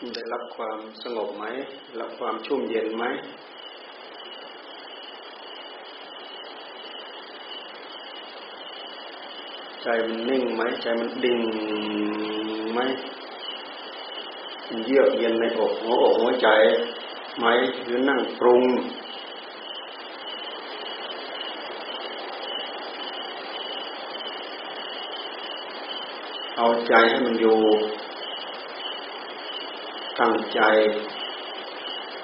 ได้รับความสงบไหม รับความชุ่มเย็นไหม ใจมันนิ่งไหม ใจมันดิ่งไหมเยือกเย็นในอกหัวอกหัวใจไหมหรือนั่งปรุงเอาใจให้มันอยู่ ตั้งใจ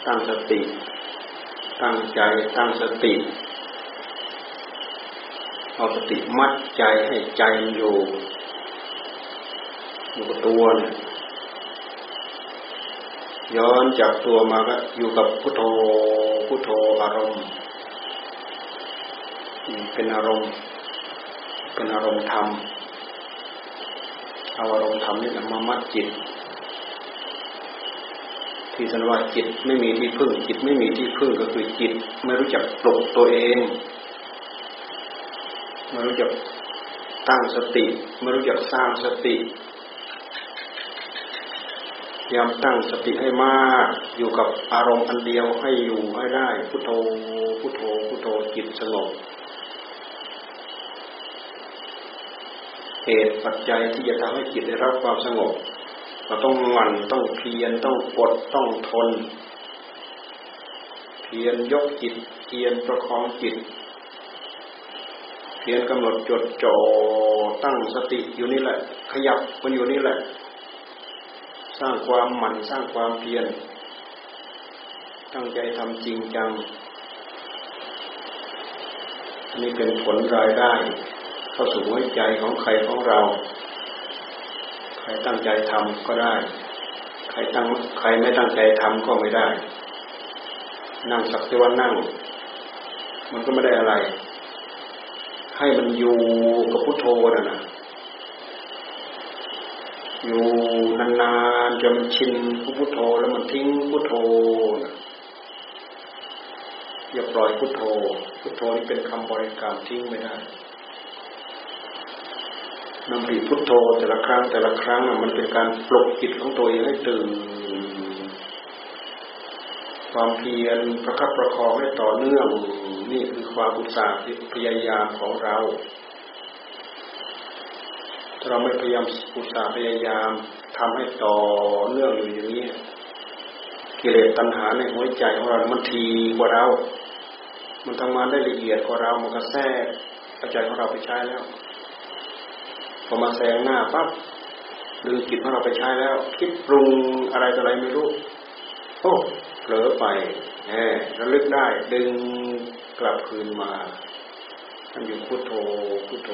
ตั้งสติ ตั้งใจตั้งสติเอาสติมัดใจให้ใจมันอยู่อยู่กับตัวเนี่ยย้อนจากตัวมาก็อยู่กับพุทโธพุทโธอารมณ์ เป็นอารมณ์ เป็นอารมณ์ธรรมเอาอารมณ์ธรรมนี่มามัดจิต ที่สันว่าจิตไม่มีที่พึ่ง จิตไม่มีที่พึ่งก็คือจิต ไม่รู้จักปลุกตัวเองไม่รู้จักตั้งสติไม่รู้จักสร้างสติยามตั้งสติให้มากอยู่กับอารมณ์อันเดียวให้อยู่ให้ได้พุทโธพุทโธพุทโธจิตสงบเหตุปัจจัยที่จะทำให้จิตได้รับความสงบ เราต้องหมั่นต้องเพียรต้องกดต้องทน เพียรยกจิต เพียรประคองจิต เพียรกำหนดจดจ่อตั้งสติอยู่นี่แหละ ขยับมันอยู่นี่แหละ สร้างความหมั่นสร้างความเพียรตั้งใจทำจริงจังนี่เป็นผลรายได้ เข้าสู่หัวใจของใครของเรา ใครตั้งใจทำก็ได้ ใครตั้งใครไม่ตั้งใจทำก็ไม่ได้ นั่งสักแต่ว่านั่ง มันก็ไม่ได้อะไร ให้มันอยู่กับพุทโธน่ะนะอยู่นานๆจนมันชินพุทโธแล้วมันทิ้งพุทโธอย่าปล่อยพุทโธ พุทโธนี่เป็นคำบริกรรมทิ้งไม่ได้ นำปีพุทโธแต่ละครั้งแต่ละครั้งมันเป็นการปลุกจิตของตัวเองให้ตื่น ความเพียรประคับประคองให้ต่อเนื่องนี่คือความอุตสาห์พยายามของเราถ้าเราไม่พยายามอุตสาห์พยายามทำให้ต่อเนื่องอยู่อย่างนี้กิเลสตัณหาในหัวใจของเรา มันทีกว่าเรา มันทำงานได้ละเอียดกว่าเรา มันก็แทรกใจของเราไปใช้แล้ว พอมาแซงหน้าปั๊บดึงจิตของเราไปใช้แล้ว คิดปรุงอะไรต่ออะไรไม่รู้ โอ้เผลอไปแหมระลึกได้ ดึงกลับคืนมาท่านอยู่พุทโธพุทโธ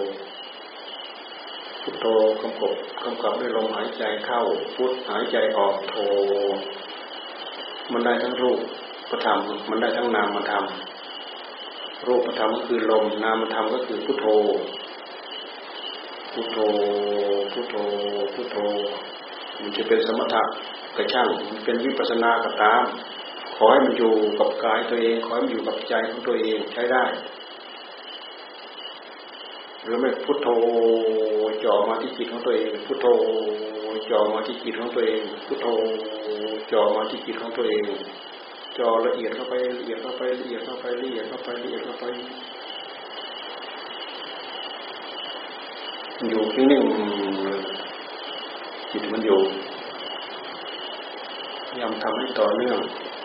พุทโธกำกับกำกับด้วยลมหายใจเข้า พุทหายใจออกโธมันได้ทั้งรูปประธรรมมันได้ทั้งนามธรรมรูปประธรรมก็คือลมนามธรรมก็คือพุทโธ พุทโธพุทโธพุทโธมันจะเป็นสมถะกระช่างมันเป็นวิปัสสนาก็ตาม ขอให้มันอยู่กับกายตัวเอง ขอให้มันอยู่กับใจของตัวเองใช้ได้หรือไม่พุทโธจ่อมาที่จิตของตัวเอง พุทโธจ่อมาที่จิตของตัวเอง พุทโธจ่อมาที่จิตของตัวเองจ่อละเอียดเข้าไปละเอียดเข้าไปละเอียดเข้าไปละเอียดเข้าไปละเอียดเข้าไป อยู่ที่นิ่งจิตมันอยู่พยายามทำให้ต่อเนื่อง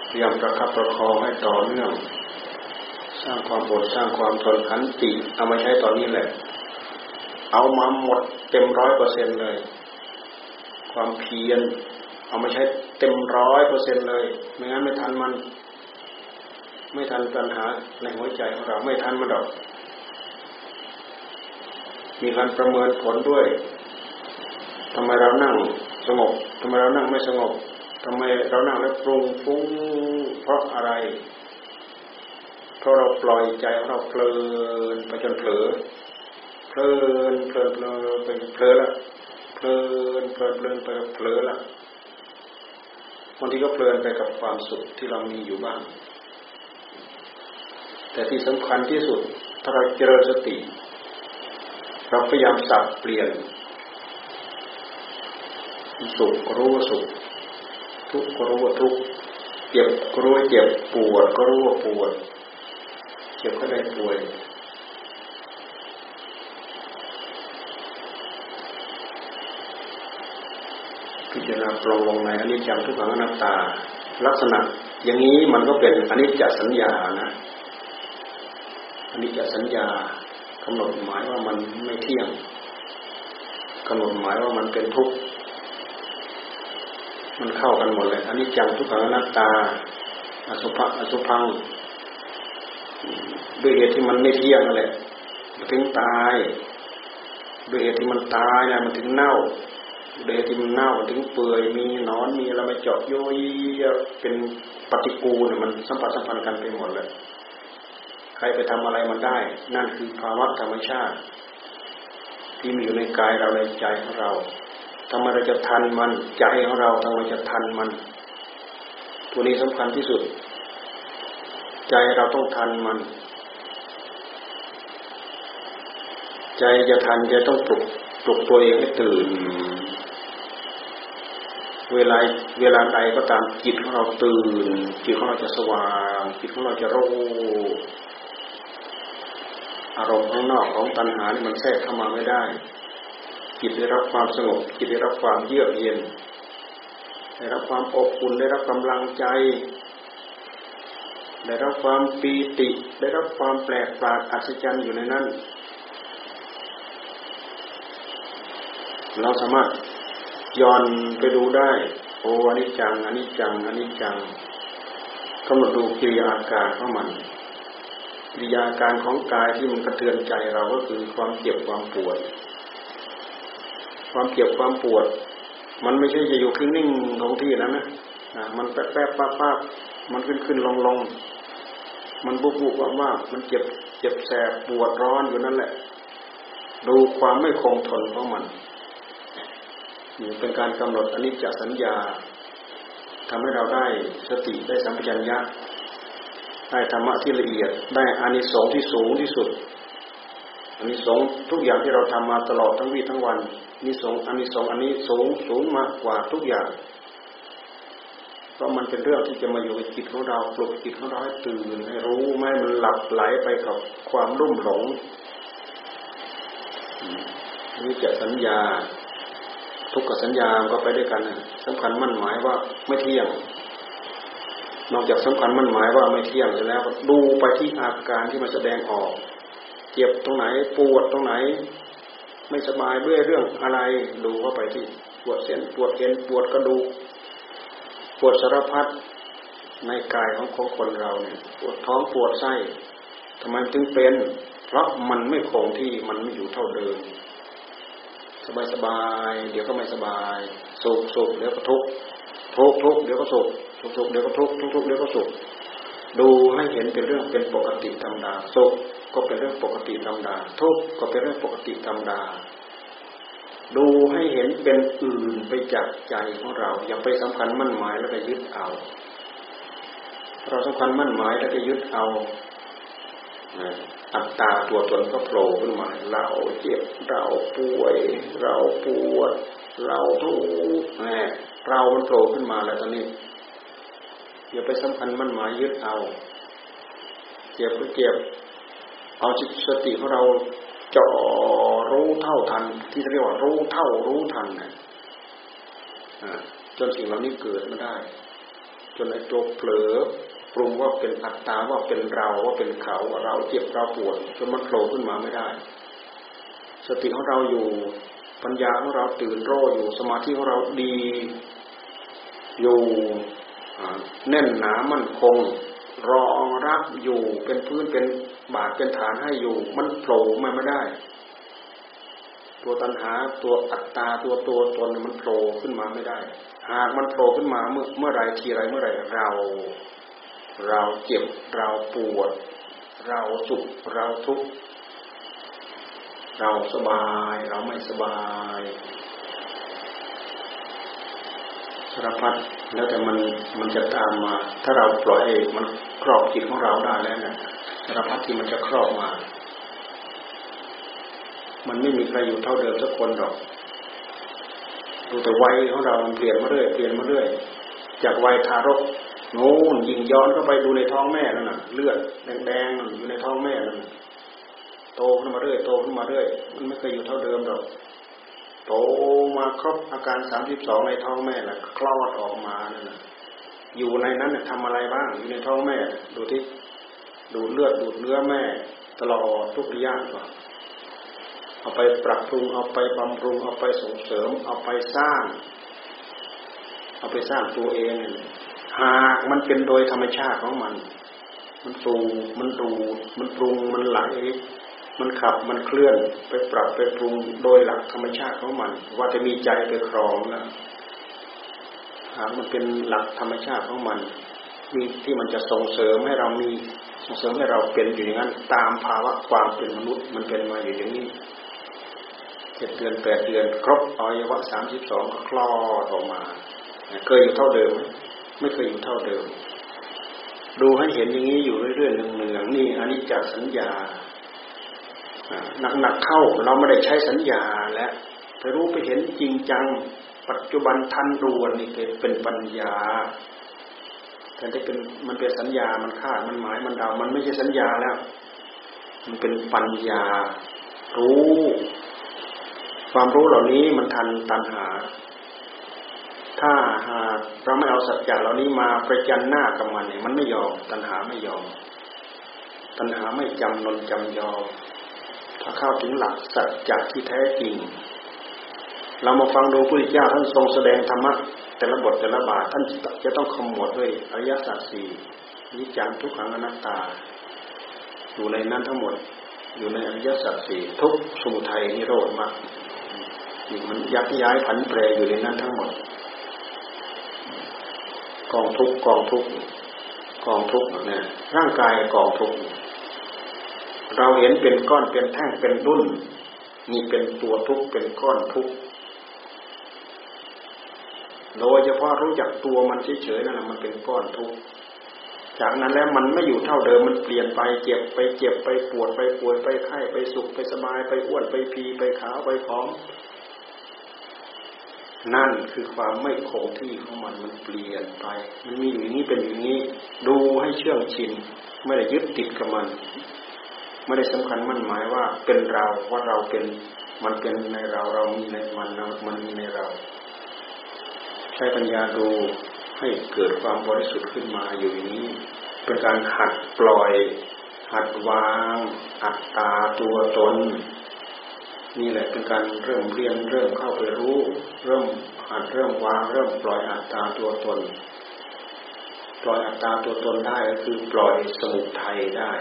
พยายามประคับประคองให้ต่อเนื่อง สร้างความอดสร้างความทนขันติเอามาใช้ตอนนี้แหละ เอามาหมดเต็มร้อยเปอร์เซ็นเลย ความเพียรเอามาใช้เต็มร้อยเปอร์เซ็นเลยไม่งั้นไม่ทันมัน ไม่ทันปัญหาในหัวใจของเราไม่ทันมันดอก มีการประเมินผลด้วยทำไมเรานั่งสงบทำไมเรานั่งไม่สงบทำไมเรานั่งแล้วปรุงฟุ้งเพราะอะไร เพราะเราปล่อยใจของเราเพลินไปจนเผลอเพลินเพลินเพลินไปเพลินละเพลินเพลินเพลินไปเพลินละบางทีก็เพลินไปกับความสุขที่เรามีอยู่บ้าง แต่ที่สำคัญที่สุดถ้าเราเจริญสติ เราพยายามสับเปลี่ยน สุขรู้สุข ทุกข์ก็รู้ว่าทุกข์เจ็บก็รู้ว่าเจ็บปวดก็รู้ว่าปวด เจ็บก็ได้ป่วยพิจารณาปรงลงในอนิจจังทุกขังอนัตตา ลักษณะ อย่างนี้มันก็เป็นอนิจจสัญญานะอนิจจสัญญา กำหนดหมายว่ามันไม่เที่ยงกำหนดหมายว่ามันเป็นทุกข์มันเข้ากันหมดเลยอันนี้จังทุกขังอนัตตาอสุภะอสุพังด้วยเหตุที่มันไม่เที่ยงนั่นแหละมันถึงตาย ด้วยเหตุที่มันตายเนี่ยมันถึงเน่าด้วยเหตุที่มันเน่ามันถึงเปื่อยมีนอนมีอะไรมาเจาะโยยเป็นปฏิกูลมันสัมผัสสัมพันธ์กันไปหมดเลย รไปทำอะไรมันได้ นั่นคือภาวะธรรมชาติ ที่มีอยู่ในกายเราในใจของเราทำไมเราจะทันมันใจของเราทำไมจะทันมัน ตัวนี้สำคัญที่สุด ใจเราต้องทันมัน ใจจะทันจะต้องปลุกปลุกตัวเองให้ตื่น เวลาเวลาใดก็ตามจิตของเราตื่นจิตของเราจะสว่างจิตของเราจะรู้ อารมณ์ข้างนอกของตัณหานี่มันแทรกเข้ามาไม่ได้ จิตได้รับความสงบจิตได้รับความเยือกเย็น ได้รับความอบอุ่นได้รับกำลังใจ ได้รับความปีติ ได้รับความแปลกประหลาดอัศจรรย์อยู่ในนั้น เราสามารถย้อนไปดูได้โอ้อนิจจังอนิจจังอนิจจังกำหนดดูกิริยาอาการของมัน กิริยาการของกายที่มันกระเทือนใจเราก็คือความเจ็บความปวด ความเจ็บความปวด มันไม่ใช่จะอยู่ขึ้นนิ่งคงที่นั้นนะมันแป๊บแป๊บป้าป้ามันขึ้นขึ้นลงลงมันบุบบุบว่าว่ามันเจ็บเจ็บแสบปวดร้อนอยู่นั่นแหละ ดูความไม่คงทนของมันนี่เป็นการกำหนดอนิจจสัญญาทำให้เราได้สติได้สัมปชัญญะ ได้ธรรมะที่ละเอียด ได้อานิสงส์ที่สูงที่สุดอานิสงส์ทุกอย่างที่เราทำมาตลอดทั้งวีทั้งวันนิสงส์อันนี้สงอันนี้สูงสูงมากกว่าทุกอย่างเพราะมันเป็นเรื่องที่จะมาอยู่ในจิตของเราปลุกจิตของเราให้ตื่นให้รู้ไม่มันหลับไหลไปกับความรุ่มหลงนี่จะสัญญา ทุกขสัญญาก็ไปด้วยกันสำคัญมั่นหมายว่าไม่เที่ยง นอกจากสำคัญมั่นหมายว่าไม่เที่ยงแล้วดูไปที่อาการที่มันแสดงออกเจ็บตรงไหนปวดตรงไหน ไม่สบายด้วยเรื่องอะไร ดูเข้าไปที่ปวดเส้นปวดเอ็นปวดกระดูกปวดสารพัดในกายของคนเราเนี่ยปวดท้องปวดไส้ทำไมถึงเป็น เพราะมันไม่คงที่มันไม่อยู่เท่าเดิมสบายสบายเดี๋ยวก็ไม่สบายสุขสุขเดี๋ยวก็ทุกข์ ทุกทุกเดี๋ยวก็สุขสุขสุขเดี๋ยวก็ทุกทุกทุกเดี๋ยวก็สุขดูให้เห็นเป็นเรื่องเป็นปกติธรรมดาสุขก็เป็นเรื่องปกติธรรมดาทุกก็เป็นเรื่องปกติธรรมดา ดูให้เห็นเป็นอื่นไปจากใจของเรา อย่าไปสำคัญมั่นหมายแล้วไปยึดเอา เราสำคัญมั่นหมายแล้วไปยึดเอาอัตตาตัวตนก็โผล่ขึ้นมาเราเจ็บเราป่วย เราปวด เราทุกข์แน่ เรามันโผล่ขึ้นมาแล้วตอนนี้อย่าไปสำคัญมั่นหมายยึดเอาเจ็บก็เจ็บเอาจิตสติของเราจ่อรู้เท่าทัน ที่เรียกว่ารู้เท่ารู้ทันนะจนสิ่งเหล่านี้เกิดไมาได้ จนไอ้ตัวเผลอปรุงว่าเป็นอัตตาว่าเป็นเราว่าเป็นเขาว่าเราเจ็บเราปวดจนมันโผล่ขึ้นมาไม่ได้ สติของเราอยู่ ปัญญาของเราตื่นรู้อยู่สมาธิของเราดี อยู่แน่นหนามั่นคง รองรับอยู่เป็นพื้นเป็นบาดเป็นฐานให้อยู่ มันโผล่มาไม่ได้ ตัวตัณหาตัวอัตตาตัวตัวตนมันโผล่ขึ้นมาไม่ได้ หากมันโผล่ขึ้นมาเมื่อเมื่อไรทีไรเมื่อไรเรา เราเจ็บเราปวด เราสุขเราทุกข์ เราสบายเราไม่สบายสารพัดแล้วแต่มันมันจะตามมา ถ้าเราปล่อยเองมันครอบจิตของเราได้แล้วนะสารพัดที่มันจะครอบมา มันไม่มีใครอยู่เท่าเดิมสักคนหรอกดูแต่วัยของเราเปลี่ยนมาเรื่อยเปลี่ยนมาเรื่อยจจากวัยทารกโน่นยิงย้อนเข้าไปดูในท้องแม่นั่นน่ะ เลือดแดงๆอยู่ในท้องแม่นั่น โตขึ้นมาเรื่อยโตขึ้นมาเรื่อยมันไม่เคยอยู่เท่าเดิมหรอกโตมาครบอาการสามสิบสองในท้องแม่แหละคลอดออกมานั่นนะอยู่ในนั้นทำอะไรบ้างอยู่ในท้องแม่ ดูที่ดูเลือดดูดเนื้อแม่ ตลอดทุกระยะก่อนเอาไปปรับปรุงเอาไปบำรุงเอาไปส่งเสริม เอาไปสร้าง เอาไปสร้างตัวเองหากมันเป็นโดยธรรมชาติของมัน มันสูมันดูมันปรุงมันไหล มันขับมันเคลื่อนไปปรับไปปรุงโดยหลักธรรมชาติของมัน ว่าจะมีใจไปครองนะหากมันเป็นหลักธรรมชาติของมันมีที่มันจะส่งเสริมให้เรามีส่งเสริมให้เราเป็นอยู่อย่างนั้น ตามภาวะความเป็นมนุษย์มันเป็นมาอยู่อย่างนี้เจ็ดเดือนแปดเดือนครบอวัยวะสามสิบสองก็คลอดออกมาเคยอยู่เท่าเดิมไหมไม่เคยอยู่เท่าเดิม ดูให้เห็นอย่างนี้อยู่เรื่อยๆเนืองๆนี่อันนี้จากสัญญา หนักๆเข้าเราไม่ได้ใช้สัญญาแล้วไปรู้ไปเห็นจริงจัง ปัจจุบันทันรวนนี่เป็นปัญญาแทนที่เป็นมันเป็นสัญญา มันคาด มันหมาย มันเดา มันไม่ใช่สัญญาแล้ว มันเป็นปัญญา รู้ ความรู้เหล่านี้มันทันตัณหา ถ้าหากเราไม่เอาสัจจะเหล่านี้มาประจันหน้ากับมันเนี่ย มันไม่ยอม ตัณหาไม่ยอม ตัณหาไม่จำนนจำยอม เข้าถึงหลักสัจจะที่แท้จริง เรามาฟังดูพระพุทธเจ้าท่านทรงแสดงธรรมะแต่ละบทแต่ละบาทท่านจะต้องขมวดด้วยอริยสัจสี่นิจังทุกขังอนัตตา อยู่ในนั้นทั้งหมดอยู่ในอริยสัจสี่ทุกสมุทัยนิโรธมากมันยักย้ายผันแปรอยู่ในนั้นทั้งหมด กองทุกกองทุกกองทุกเนี่ยร่างกายกองทุกเเราเห็นเป็นก้อนเป็นแท่งเป็นรุ่นนี่เป็นตัวทุกเป็นก้อนทุกโดยเฉพาะรู้จักตัวมันเฉยๆนั่นแหละมันเป็นก้อนทุกจากนั้นแล้วมันไม่อยู่เท่าเดิมมันเปลี่ยนไปเจ็บไปเจ็บไปปวดไปป่วยไปไข้ไปสุขไปสบายไปอ้วนไปพีไปขาวไปพร้อมนั่นคือความไม่คงที่ของมันมันเปลี่ยนไป มันมีอย่างนี้เป็นอย่างนี้ ดูให้เชื่องชิน ไม่ได้ยึดติดกับมัน ไม่ได้สำคัญมั่นหมายว่าเป็นเราว่าเราเป็นมันเป็นในเราเรามีในมันมันมีในเรา ใช้ปัญญาดูให้เกิดความบริสุทธิ์ขึ้นมาอยู่อย่างนี้ เป็นการหัดปล่อย หัดวางอัตตาตัวตน นี่แหละเป็นการเริ่มเรียนเริ่มเข้าไปรู้ เริ่มหัดเริ่มวางเริ่มปล่อยอัตตาตัวตน ปล่อยอัตตาตัวตนได้ก็คือปล่อยสมุทัยได้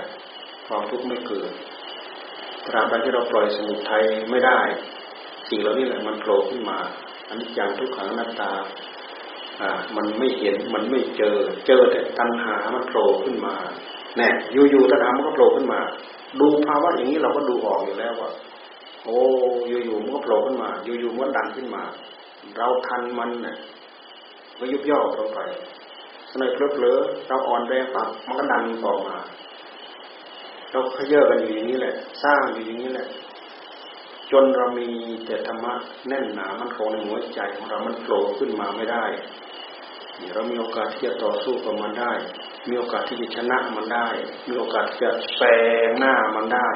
ความทุกข์ไม่เกิดตราบใดที่เราปล่อยสมุทัยไม่ได้ สิ่งเหล่านี้แหละมันโผล่ขึ้นมาอันนี้อย่างทุกขังนัตตาอ่ามันไม่เห็นมันไม่เจอ เจอแต่ตัณหามันโผล่ขึ้นมาแน่อยู่ๆตัณหามันก็โผล่ขึ้นมา ดูภาวะอย่างนี้เราก็ดูออกอยู่แล้วว่าโอ้อยู่ๆมันก็โผล่ขึ้นมา อยู่ๆมันดันขึ้นมา เราทันมันเนี่ยก็ยุบย่อลงไปสนอยเพลอๆเราอ่อนแรงปั๊บมันก็ดันออมา เราขยอะกันอยู่อย่างนี้แหละ สร้างอยู่อย่างนี้แหละ จนเรามีแต่ธรรมะแน่นหนามันคงในหัวใจของเรา มันโผล่ขึ้นมาไม่ได้เรามีโอกาสที่จะต่อสู้กับมันได้ มีโอกาสที่จะชนะมันได้ มีโอกาสที่จะแซงหน้ามันได้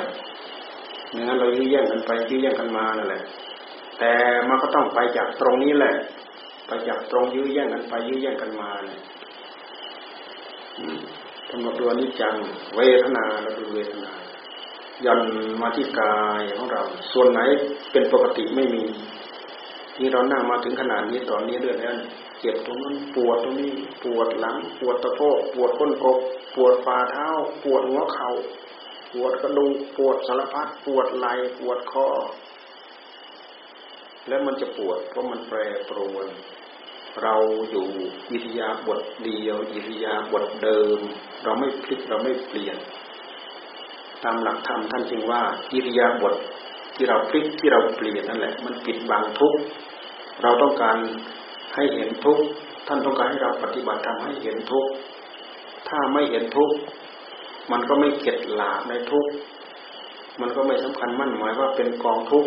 เมื่งั้นเรายื้อแย่งกันไปยื้อแย่งกันมานั่นแหละ แต่มันก็ต้องไปจากตรงนี้แหละ ไปจากตรงยื้อแย่งกันไปยื้อแย่งกันมาเนี่ย กำหนดดูอนิจจัง เวทนาเราดูเวทนาย่อนมาที่กายของเรา ส่วนไหนเป็นปกติไม่มี นี่เรานั่งมาถึงขนาดนี้ตอนนี้เรื่อยแล้วเจ็บตรงนั้นปวดตรงนี้ปวดหลัง ปวดตะโพกปวดก้นกบปวดฝ่าเท้า ปวดหัวเข่าปวดกระดูกปวดสารพัดปวดไหล่ปวดคอแล้วมันจะปวดเพราะมันแปรปรวน เราอยู่อิริยาบถเดียวอิริยาบถเดิม เราไม่พลิกเราไม่เปลี่ยน ตามหลักธรรมท่านจึงว่าอิริยาบถที่เราพลิกที่เราเปลี่ยนนั่นแหละ มันปิดบังทุกเราต้องการให้เห็นทุกท่านต้องการให้เราปฏิบัติทำให้เห็นทุกถ้าไม่เห็นทุกมันก็ไม่เก็ดหลาบในทุกมันก็ไม่สำคัญมั่นหมายว่าเป็นกองทุก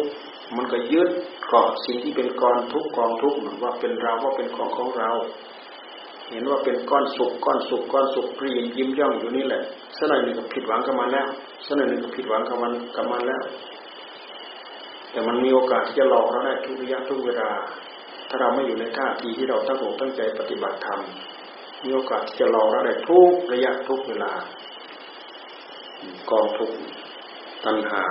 มันก็ยึด เกาะสิ่งที่เป็นกองทุกกองทุกว่าเป็นเราว่าเป็นของของเรา เห็นว่าเป็นก้อนสุกก้อนสุกก้อนสุกรีมยิ้มย่องอยู่นี่แหละสักหน่อยหนึ่งก็ผิดหวังกับมันแล้วสักหน่อยหนึ่งก็ผิดหวังกับมันกับมันแล้ว แต่มันมีโอกาสที่จะหลอกเราได้ทุกระยะทุกเวลา ถ้าเราไม่อยู่ในท่าทีที่เราตั้งอกตั้งใจปฏิบัติธรรมมีโอกาสที่จะหลอกเราได้ทุกระยะทุกเวลา กองทุกตัณหา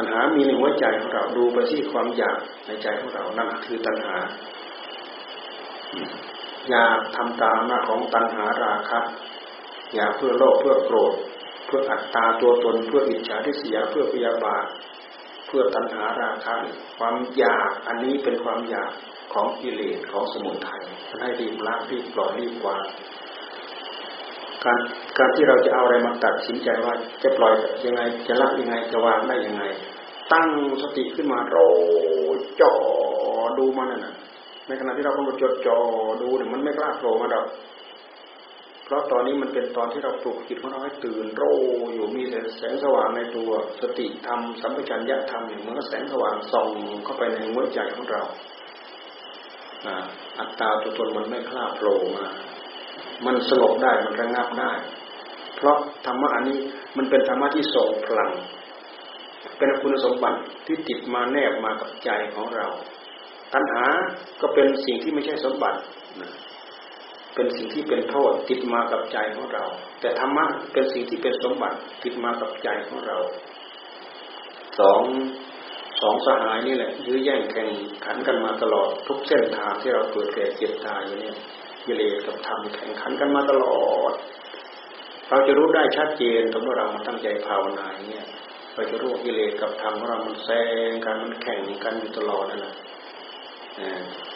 ตัณหามีในหัวใจของเราดูไปที่ความอยากในใจของเรานั่นคือตัณหา อยากทำตามหน้าของตัณหาราคะอยากเพื่อโลภเพื่อโกรธ เพื่ออัตตาตัวตน เพื่ออิจฉาทิษยาเพื่อพยาบาท เพื่อตัณหาราคะความอยากอันนี้เป็นความอยากของกิเลสของสมุทัยให้รีบละรีบปล่อยรีบวาง การการที่เราจะเอาอะไรมาตัดสินใจว่าจะปล่อยยังไงจะละยังไงจะวางได้ยังไง ตั้งสติขึ้นมาโรจ่อดูมันน่ะในขณะที่เรากำลังจดจ่อดูเนี่ยมันไม่กล้าโผล่มาดอกเพราะตอนนี้มันเป็นตอนที่เราปลุกจิตของเราให้ตื่นโรอยู่มีแสงสว่างในตัวสติธรรมสัมปชัญญะธรรมอย่างเหมือนแสงสว่างส่องเข้าไปในหัวใจของเราอัตตาตัวตนมันไม่กล้าโผล่มา มันสงบได้มันระงับได้ เพราะธรรมะอันนี้มันเป็นธรรมะที่ทรงพลัง เป็นคุณสมบัติที่ติดมาแนบมากับใจของเราตัณหาก็เป็นสิ่งที่ไม่ใช่สมบัติเป็นสิ่งที่เป็นโทษติดมากับใจของเรา แต่ธรรมะเป็นสิ่งที่เป็นสมบัติติดมากับใจของเราสองสองสหายนี่แหละยื้อแย่งแข่งขันกันมาตลอดทุกเส้นทางที่เราเกิดแก่เจ็บตายอย่างนี้ กิเลสกับธรรมแข่งขันกันมาตลอด เราจะรู้ได้ชัดเจนตรงว่เรามันตั้งใจภาวนาเนี่ยเราจะรู้กิเลสกับธรรมของเรามันแซงกันมันแข่งกันอยู่ตลอดนั่นแหละ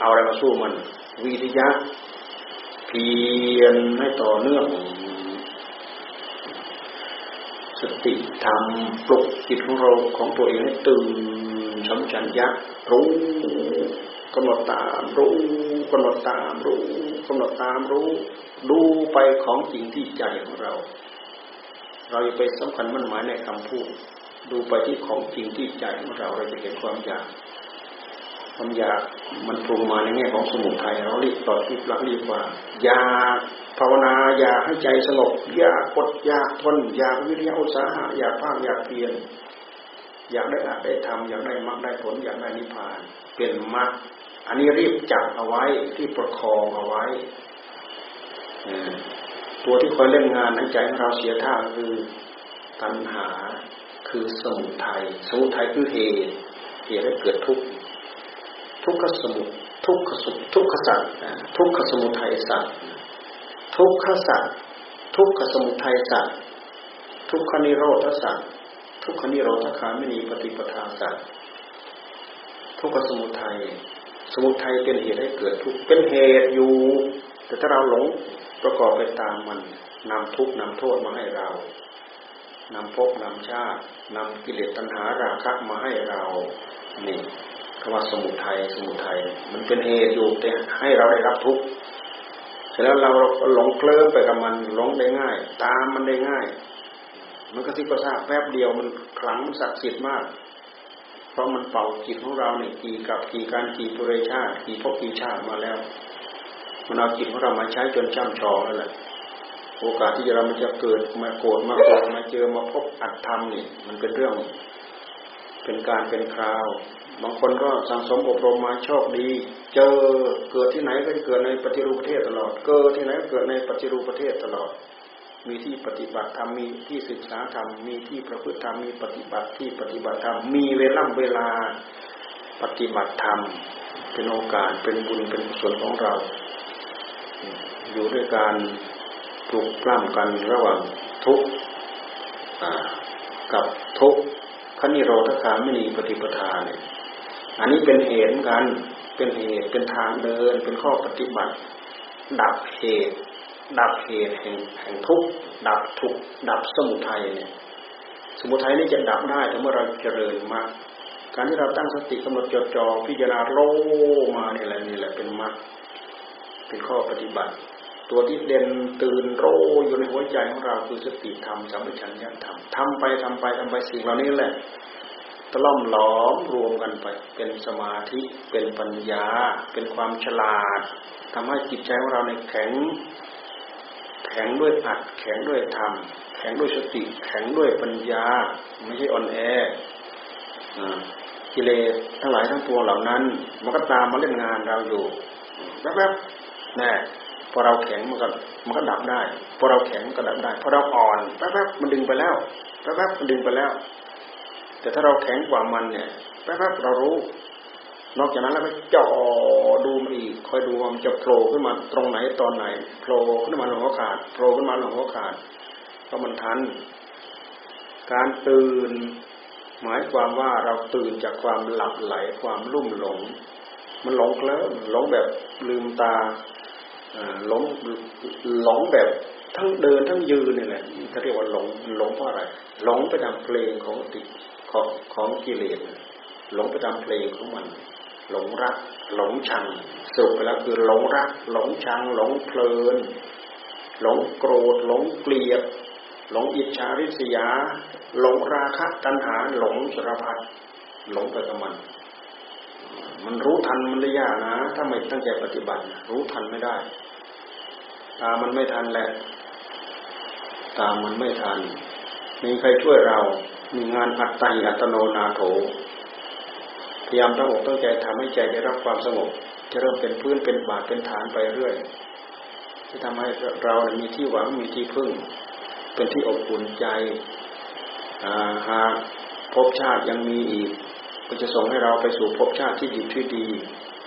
เอาอะไรมาสู้มันวิริยะเพียรให้ต่อเนื่องสติธรรมปลุกจิตของเราของตัวเองให้ตื่นสัมชัญญะรู้ กำหนดตามรู้กำหนดตามรู้กำหนดตามรู้ ดูไปของจริงที่ใจของเรา เราอย่าไปสำคัญมั่นหมายในคำพูด ดูไปที่ของจริงที่ใจของเราเราจะเห็นความอยากความอยากมันปรุงมาในแง่ของสมุทัยเรารีบต่อรีบละรีบว่าอยากภาวนาอยากให้ใจสงบอยากกดอยากทนอยากวิริยะอุตสาหะอยากภาคอยากเพียรอยากได้อาจได้ทำอยากได้มรรคได้ผลอยากได้นิพพาน เป็นมรรค อันนี้รีบจับเอาไว้ที่ประคองเอาไว้ตัวที่คอยเล่นงานให้ใจของเราเสียท่าคือตัณหาคือสมุทัยสมุทัยคือเหตุเหตุให้เกิดทุกข์ทุกขสมุทุกขสุทุกขสัตทุกขสมุทัยสัตทุกขสัตทุกขสมุทัยสัตทุกขนิโรธสัตทุกขนิโรธคาไม่มีปฏิปทาสัตทุกขสมุทัย สมุทัยเป็นเหตุให้เกิดทุกข์เป็นเหตุอยู่ แต่ถ้าเราหลงประกอบไปตามมันนำทุกข์นำโทษมาให้เรานำภพนำชาตินำกิเลสตัณหาราคะมาให้เรานี่คำว่าสมุทัยสมุทัยมันเป็นเหตุอยู่แต่ให้เราได้รับทุกข์เสร็จแล้วเราหลงเคลิ้มไปกับมันหลงได้ง่าย ตามมันได้ง่าย มันก็ที่ประสาแป๊บเดียวมันขลังศักดิ์สิทธิ์มาก เพราะมันเป่าจิตของเราเนี่ยกี่กับกี่การกี่ปุเรชาติกี่พบกี่ชาติมาแล้ว มันเอาจิตของเรามาใช้จนจ้ำชองแล้วแหละโอกาสที่เรามันจะเกิดมาโกรธมาโกรธมาเจอมาพบอัตธรรมนี่มันเป็นเรื่อง เป็นการเป็นคราวบางคนก็สังสมอบรมมาโชคดี เจอเกิดที่ไหนก็เกิดในปฏิรูปประเทศตลอด เกิดที่ไหนก็เกิดในปฏิรูปประเทศตลอด มีที่ปฏิบัติธรรมมีที่ศึกษาธรรมมีที่ประพฤติธรรมมีปฏิบัติที่ปฏิบัติธรรมมีเวลาเวลาปฏิบัติธรรมเป็นโอกาสเป็นบุญเป็นส่วนของเรา อยู่ด้วยการปลุกปล้ำกันระหว่างทุกข์กับทุกข์ขณิโรธคาไม่มีปฏิปทาเนี่ยอันนี้เป็นเหตุกันเป็นเหตุเป็นทางเดิน เป็นข้อปฏิบัติ ดับเหตุ ดับเหตุแห่งแห่งทุกข์ดับทุกข์ดับสมุทัยเนี่ยสมุทัยนี่จะดับได้ถ้าเมื่อเราเจริญมากการที่เราตั้งสติกำหนดจดจ่อพิจารณาโลมาเนี่ยแหละนี่แหละเป็นมรรคเป็นข้อปฏิบัติ ตัวที่เด่นตื่นโรอยู่ในหัวใจของเราคือสติธรรมสัมปชัญญะธรรมทำไปทำไปทำไปสิ่งเหล่านี้แหละตล่อมหลอมรวมกันไป เป็นสมาธิเป็นปัญญา เป็นความฉลาดทำให้จิตใจของเราในแข็ง แข็งด้วยอัดแข็งด้วยธรรมแข็งด้วยสติแข็งด้วยปัญญา ไม่ใช่อ่อนแอกิเลสทั้งหลายทั้งปวงเหล่านั้น มันก็ตามมาเล่นงานเราอยู่แป๊บๆแน่พอเราแข็งมันก็มันก็ดับได้พอเราแข็งมันก็ดับได้พอเราอ่อนแป๊บๆมันดึงไปแล้วแป๊บๆมันดึงไปแล้ว แต่ถ้าเราแข็งกว่ามันเนี่ยแป๊บๆเรารู้ นอกจากนั้นแล้วก็จ่อดูมันอีกคอยดูว่ามันจะโผล่ขึ้นมาตรงไหนตอนไหนโผล่ขึ้นมาหลงหัวขาดโผล่ขึ้นมาหลงหัวขาดเพราะมันทัน การตื่น หมายความว่าเราตื่นจากความหลับไหลความลุ่มหลง มันหลงเคลิ้มหลงแบบลืมตาหลงหลงแบบทั้งเดินทั้งยืนนี่แหละเขาเรียกว่าหลงหลงเพราะอะไร หลงไปตามเพลงของติของของกิเลสหลงไปตามเพลงของมัน หลงรัก หลงชังสุดไปแล้วคือหลงรัก หลงชัง หลงเพลิน หลงโกรธ หลงเกลียด หลงอิจฉาริษยา หลงราคะตัณหา หลงสารพัดหลงไปกับมัน มันรู้ทันมันได้ยากนะ ถ้าไม่ตั้งใจปฏิบัติ รู้ทันไม่ได้ ตามันไม่ทันแหละ ตามันไม่ทันมีใครช่วยเรา มีงานอัตติอัตโนนาโถ ยายามตั้งอกตั้งใจทำให้ใจได้รับความสงบ จะเริ่มเป็นพื้นเป็นบาทเป็นฐานไปเรื่อยที่ทำให้เรามีที่หวังมีที่พึ่ง เป็นที่อบอุ่นใจหากภพชาติยังมีอีก ก็จะส่งให้เราไปสู่ภพชาติที่ดีที่ดี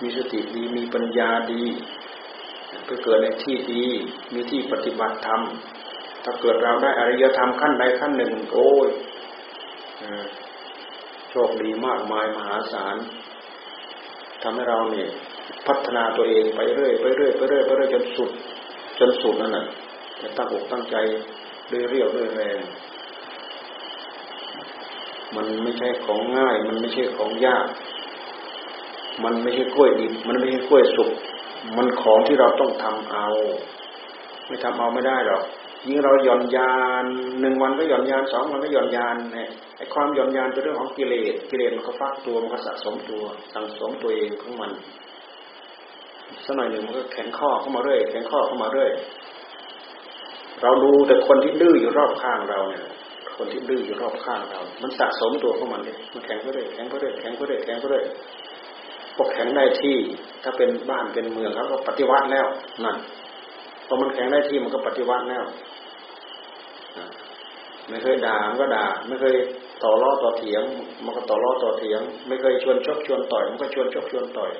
มีสติดีมีปัญญาดีไปเกิดในที่ดีมีที่ปฏิบัติธรรมถ้าเกิดเราได้อริยธรรมขั้นใดขั้นหนึ่ง โอ้ย ชคดีมากมายมหาศาลทำให้เราเนี่ยพัฒนาตัวเองไปเรื่อยไปเรื่อยไปเรื่อยไปเรื่อยจนสุด จนสุดนั่นแหละจะตั้งอกตั้งใจด้วยเรียวด้วยแรง มันไม่ใช่ของง่าย มันไม่ใช่ของยาก มันไม่ใช่กล้วยดิบมันไม่ใช่กล้วยสุกมันของที่เราต้องทำเอา ไม่ทำเอาไม่ได้หรอก ยิ่งเราหย่อนยานหนึ่งวันก็หย่อนยานสองวันก็หย่อนยานเนี่ยไอ้ความหย่อนยานเป็นเรื่องของกิเลสกิเลสมันก็ฟักตัวมันก็สะสมตัวสังสมตัวเองของมันสักหน่อยหนึ่งมันก็แข็งข้อเข้ามาเรื่อยแข็งข้อเข้ามาเรื่อยเราดูแต่คนที่ดื้ออยู่รอบข้างเราเนี่ย คนที่ดื้ออยู่รอบข้างเรา มันสะสมตัวของมันเลยมันแข็งก็ได้แข็งก็ได้แข็งก็ได้แข็งก็ได้พอแข็งได้ที่ถ้าเป็นบ้านเป็นเมืองเขาก็ปฏิวัติแล้วนั่น พอมันแข็งได้ที่มันก็ปฏิวัติแล้วไม่เคยด่ามันก็ด่า ไม่เคยต่อล้อต่อเถียง มันก็ต่อล้อต่อเถียง ไม่เคยชวนชกชวนต่อย มันก็ชวนชกชวนต่อย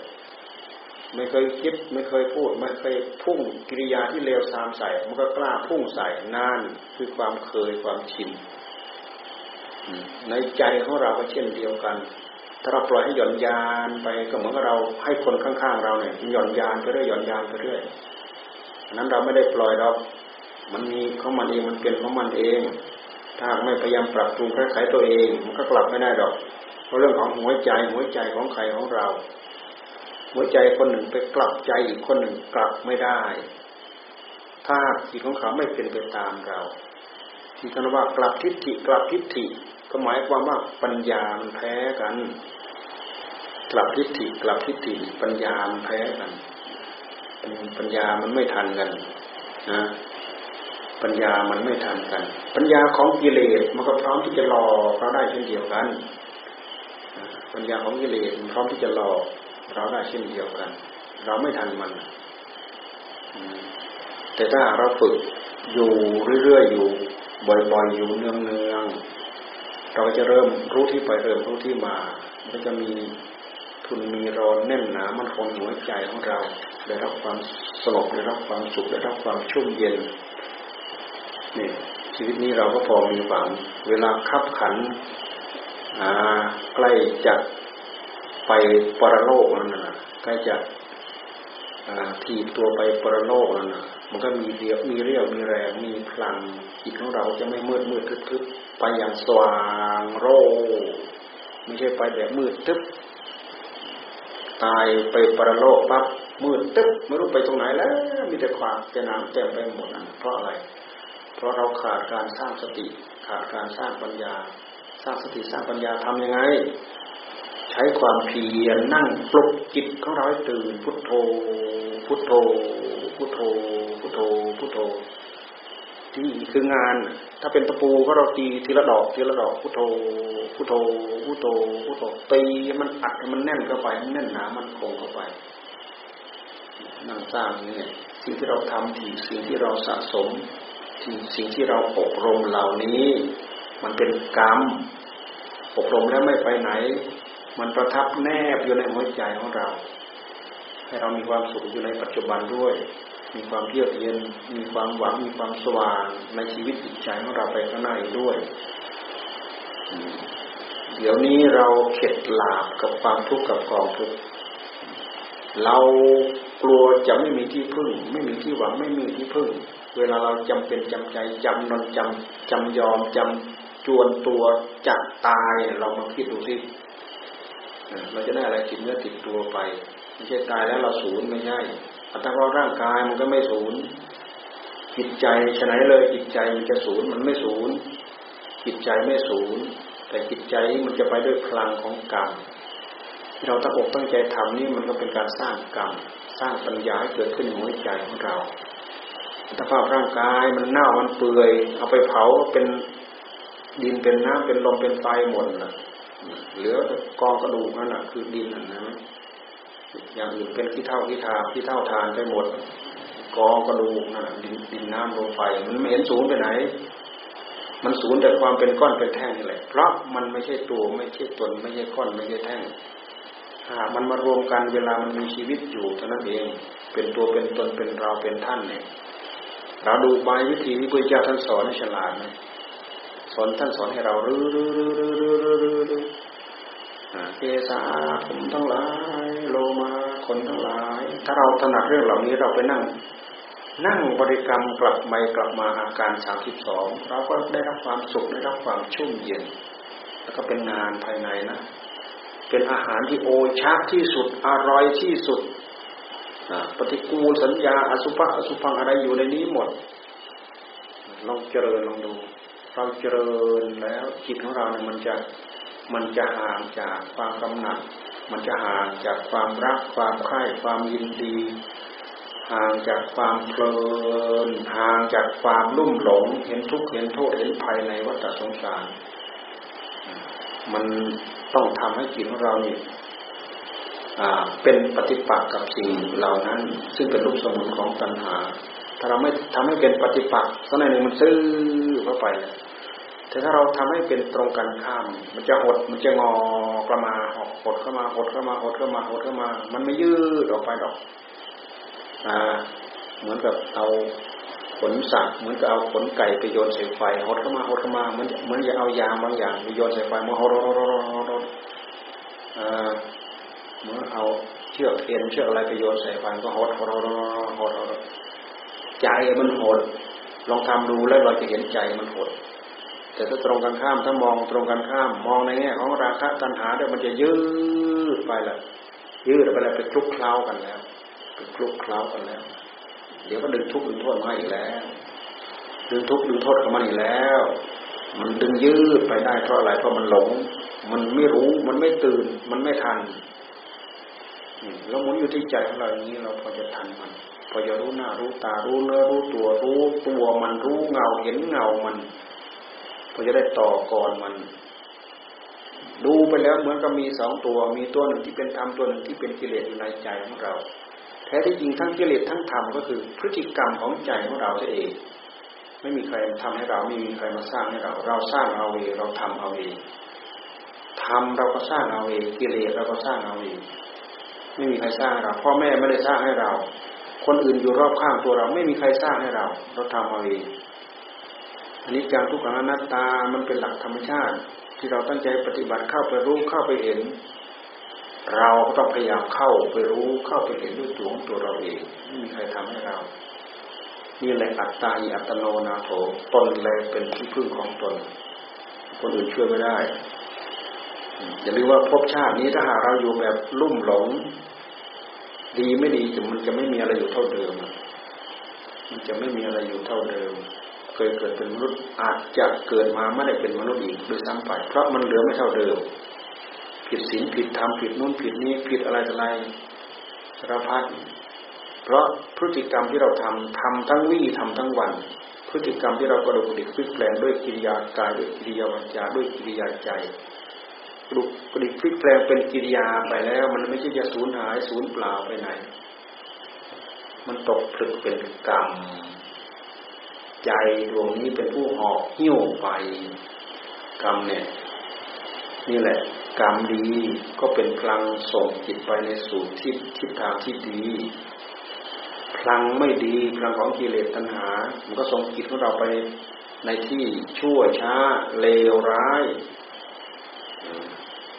ไม่เคยคิด ไม่เคยพูด ไม่เคยพุ่งกิริยาที่เลวทรามใส่ มันก็กล้าพุ่งใส่นั่นคือความเคยความชินในใจของเราก็เช่นเดียวกัน ถ้าเราปล่อยให้หย่อนยานไปก็เหมือนกับเราให้คนข้างๆเราเนี่ยหย่อนยานไปเรื่อยหย่อนยานไปเรื่อย นั้นเราไม่ได้ปล่อยเรามันมีของมันเองมันเป็นของมันเอง ถ้าไม่พยายามปรับปรุงแก้ไขตัวเอง มันก็กลับไม่ได้ดอก เพราะเรื่องของหัวใจหัวใจของใครของเรา หัวใจคนหนึ่งไปกลับใจอีกคนหนึ่งกลับไม่ได้ ถ้าจิตของเขาไม่เป็นไปตามเรา ที่คำว่ากลับทิฏฐิกลับทิฏฐิก็หมายความว่าปัญญามันแพ้กัน กลับทิฏฐิกลับทิฏฐิปัญญามันแพ้กัน ปัญญามันไม่ทันกันนะปัญญามันไม่ทันกัน ปัญญาของกิเลสมันก็พร้อมที่จะหลอกเราได้เช่นเดียวกัน ปัญญาของกิเลสมันพร้อมที่จะหลอกเราได้เช่นเดียวกัน เราไม่ทันมัน แต่ถ้าเราฝึกอยู่เรื่อยๆอยู่ บ่อยๆอยู่เนืองๆเราจะเริ่มรู้ที่ไปเริ่มรู้ที่มามันจะมี ทุนมีรอนแน่นหนามันคงหัวใจของเรา ได้รับความสงบได้รับความสุขได้รับความชุ่มเย็นนี่ชีวิตนี้เราก็พอมีหวังเวลาคับขันใกล้จะไปปรโลกนั่นนะใกล้จะทีตัวไปปรโลกนั่นนะมันก็มีเรียวมีเรียวมีแรงมีพลังจิตของเราจะไม่มืดมืดทึบๆไปอย่างสว่างโร่ไม่ใช่ไปแบบมืดทึบ ตายไปปรโลกปั๊บมืดตึ๊บไม่รู้ไปตรงไหนแล้ว มีแต่ความแต่น้ำเต็มไปหมดนั่นเพราะอะไร เพราะเราขาดการสร้างสติ ขาดการสร้างปัญญา สร้างสติสร้างปัญญาทำยังไง ใช้ความเพียรนั่งปลุกจิตของเราให้ตื่นพุทโธ พุทโธ พุทโธ พุทโธ พุทโธ ที่คืองาน ถ้าเป็นตะปูก็เราตีทีละดอกทีละดอกพุทโธพุทโธพุทโธพุทโธตีมันอัดมันแน่นเข้าไปแน่นหนามันคงเข้าไปนั่งสร้างนี่สิ่งที่เราทำทีสิ่งที่เราสะสมสิ่สิ่งที่เราอบรมเหล่านี้ มันเป็นกรรมอบรมแล้วไม่ไปไหน มันประทับแนบอยู่ในหัวใจของเรา ให้เรามีความสุขอยู่ในปัจจุบันด้วย มีความเพียรเย็น มีความหวัง มีความสว่างในชีวิตจิตใจของเราไปข้างหน้าด้วย เดี๋ยวนี้เราเข็ดหลาบกับความทุกข์กับกองทุกข์ เรากลัวจะไม่มีที่พึ่ง ไม่มีที่หวัง ไม่มีที่พึ่ง เวลาเราจำเป็นจำใจจำนอนจำจำยอมจำจวนตัวจักตายเรามาคิดดูสิเราจะได้อะไรติดเนื้อติดตัวไป ไม่ใช่ตายแล้วเราสูญไม่ใช่ ถ้าเราร่างกายมันก็ไม่สูญจิตใจฉะนั้นเลยจิตใจมันจะสูญมันไม่สูญจิตใจไม่สูญแต่จิตใจมันจะไปด้วยพลังของกรรมเราตั้งอกตั้งใจทำนี่มันก็เป็นการสร้างกรรมสร้างปัญญาให้เกิดขึ้นในหัวใจของเราสภาพร่างกายมันเน่ามันเปื่อย เอาไปเผาเป็นดินเป็นน้ำเป็นลมเป็นไฟหมดนะเหลือกองกระดูกนั่นแหะคือดินนะ อย่างอื่นเป็นขี้เท่าขี้ทาขี้เท่าทานไปหมดกองกระดูกดินดินน้ำลมไฟมันไม่เห็นศูนย์ไปไหน มันศูนย์แต่ความเป็นก้อนเป็นแท่งนี่แหละเพราะมันไม่ใช่ตัวไม่ใช่ตนไม่ใช่ก้อนไม่ใช่แท่งหามันมารวมกันเวลามันมีชีวิตอยู่เท่านั้นเอง เป็นตัวเป็นตนเป็นเราเป็นท่านเนี่ยเราดูไปวิธีที่พระเจ้าท่านสอนฉลาดไหมสอนท่านสอนให้เรารื้อรื้อรื้อรื้อรื้อรื้อ เกสาผมทั้งหลาย โลมาคนทั้งหลาย ถ้าเราถนัดเรื่องเหล่านี้เราไปนั่ง นั่งบริกรรมกลับไปกลับมาอาการสามสิบสองเราก็ได้รับความสุขได้รับความชุ่มเย็น แล้วก็เป็นงานภายในนะ เป็นอาหารที่โอชาที่สุดอร่อยที่สุดปฏิกูลสัญญาอสุภะอสุพังอะไรอยู่ในนี้หมดลองเจริญลองดูเราเจริญแล้วจิตของเราเนี่ยมันจะ มันจะห่างจากความกำหนัด มันจะห่างจากความรักความใคร่ความยินดี ห่างจากความเพลิน ห่างจากความลุ่มหลง เห็นทุกข์เห็นโทษเห็นภัยในวัฏสงสาร มันต้องทำให้จิตของเราเนี่ยเป็นปฏิปักษ์กับสิ่งเหล่านั้น ซึ่งเป็นรูปสมุนของตัณหา ถ้าเราไม่ทำให้เป็นปฏิปักษ์สักหน่อยหนึ่งมันซื่อเข้าไป แต่ถ้าเราทำให้เป็นตรงกันข้าม มันจะหด มันจะงอกระมาหดเข้ามาหดเข้ามาหดเข้ามาหดเข้ามา มันไม่ยืดออกไปหรอกอ่าเหมือนกับเอาขนสัตว์เหมือนกับเอาขนไก่ไปโยนใส่ไฟหดเข้ามาหดเข้ามาเหมือนเหมือนจะเอายางบางอย่างไปโยนใส่ไฟมาหดหดหดหดอ่าเหมือนเอาเชือกเอ็นเชือกอะไรไปโยนใส่ไฟก็หดหดหดหดหดใจมันหดลองทำดูแล้วเราจะเห็นใจมันหด แต่ถ้าตรงกันข้ามถ้ามองตรงกันข้าม มองในแง่ของราคะตัณหาเดี๋ยวมันจะยืดไปละยืดไปแล้วไปคลุกเคล้ากันแล้วไปคลุกเคล้ากันแล้ว เดี๋ยวก็ดึงทุกข์ดึงโทษมาอีกแล้วดึงทุกข์ดึงโทษเข้ามาอีกแล้ว มันดึงยืดไปได้เพราะอะไรเพราะมันหลง มันไม่รู้มันไม่ตื่น มันไม่ทันเราหมุนอยู่ที่ใจของเราอย่างนี้เราพอจะทันมันพอจะรู้หน้ารู้ตารู้เนื้อรู้ตัวรู้ตัวมันรู้เงาเห็นเงามัน เราจะได้ต่อกรมัน ดูไปแล้วเหมือนกับมีสองตัว มีตัวหนึ่งที่เป็นธรรมตัวหนึ่งที่เป็นกิเลสอยู่ในใจของเรา แท้ที่จริงทั้งกิเลสทั้งธรรมก็คือพฤติกรรมของใจของเราเอง ไม่มีใครทำให้เราไม่มีใครมาสร้างให้เรา เราสร้างเอาเองเราทำเอาเองทำเราก็สร้างเอาเองกิเลสเราก็สร้างเอาเองไม่มีใครสร้างเราพ่อแม่ไม่ได้สร้างให้เรา คนอื่นอยู่รอบข้างตัวเราไม่มีใครสร้างให้เรา เราทำเอาเอง อันนี้จังทุกขังอนัตตามันเป็นหลักธรรมชาติ ที่เราตั้งใจปฏิบัติเข้าไปรู้เข้าไปเห็น เราต้องพยายามเข้าไปรู้เข้าไปเห็นด้วยตัวของตัวเราเองไม่มีใครทำให้เรานี่แหละอัตตาอิอัตโนนาโถตนเลยเป็นที่พึ่งของตน คนอื่นช่วยไม่ได้อย่าลืมว่าภพชาตินี้ถ้าหากเราอยู่แบบลุ่มหลง ดีไม่ดีมันจะไม่มีอะไรอยู่เท่าเดิม มันจะไม่มีอะไรอยู่เท่าเดิม เคยเกิดเป็นมนุษย์อาจจะเกิดมาไม่ได้เป็นมนุษย์อีกโดยซ้ำไปเพราะมันเหลือไม่เท่าเดิม ผิดศีลผิดธรรมผิดนู่นผิดนี้ผิดอะไรอะไรสารพัดเพราะพฤติกรรมที่เราทำทำทั้งวี่ทำทั้งวัน พฤติกรรมที่เรากระดุกดิกพลิกแปลงด้วยกิริยากายด้วยกิริยาวาจาด้วยกิริยาใจกระดุกกระดิกพลิกแปลงเป็นกิริยาไปแล้ว มันไม่ใช่จะสูญหายสูญเปล่าไปไหน มันตกผลึกเป็นกรรม ใจดวงนี้เป็นผู้หอกหิ้วไป กรรมเนี่ย นี่แหละ กรรมดีก็เป็นพลังส่งจิตไปในสู่ทิศทิศทางที่ดีพลังไม่ดีพลังของกิเลสตัณหา มันก็ส่งจิตของเราไปในที่ชั่วช้าเลวร้าย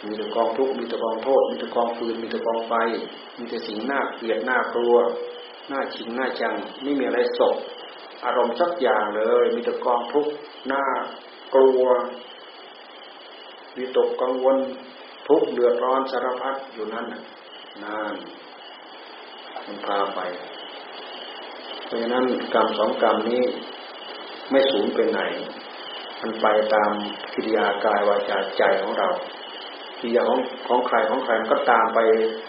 มีแต่กองทุกข์มีแต่กองโทษ มีแต่กองฟืนมีแต่กองไฟ มีแต่สิ่งน่าเกลียดน่ากลัวน่าชิงน่าจัง ไม่มีอะไรสก อารมณ์สักอย่างเลย มีแต่กองทุกข์น่ากลัวมีตกกังวลทุกเดือดร้อนสารพัดอยู่นั่นนานมันพาไปเพราะฉะนั้นกรรมสองกรรมนี้ไม่สูญไปไหน มันไปตามกิริยากายวาจาใจของเรากิริยาของของใครของใครมันก็ตามไป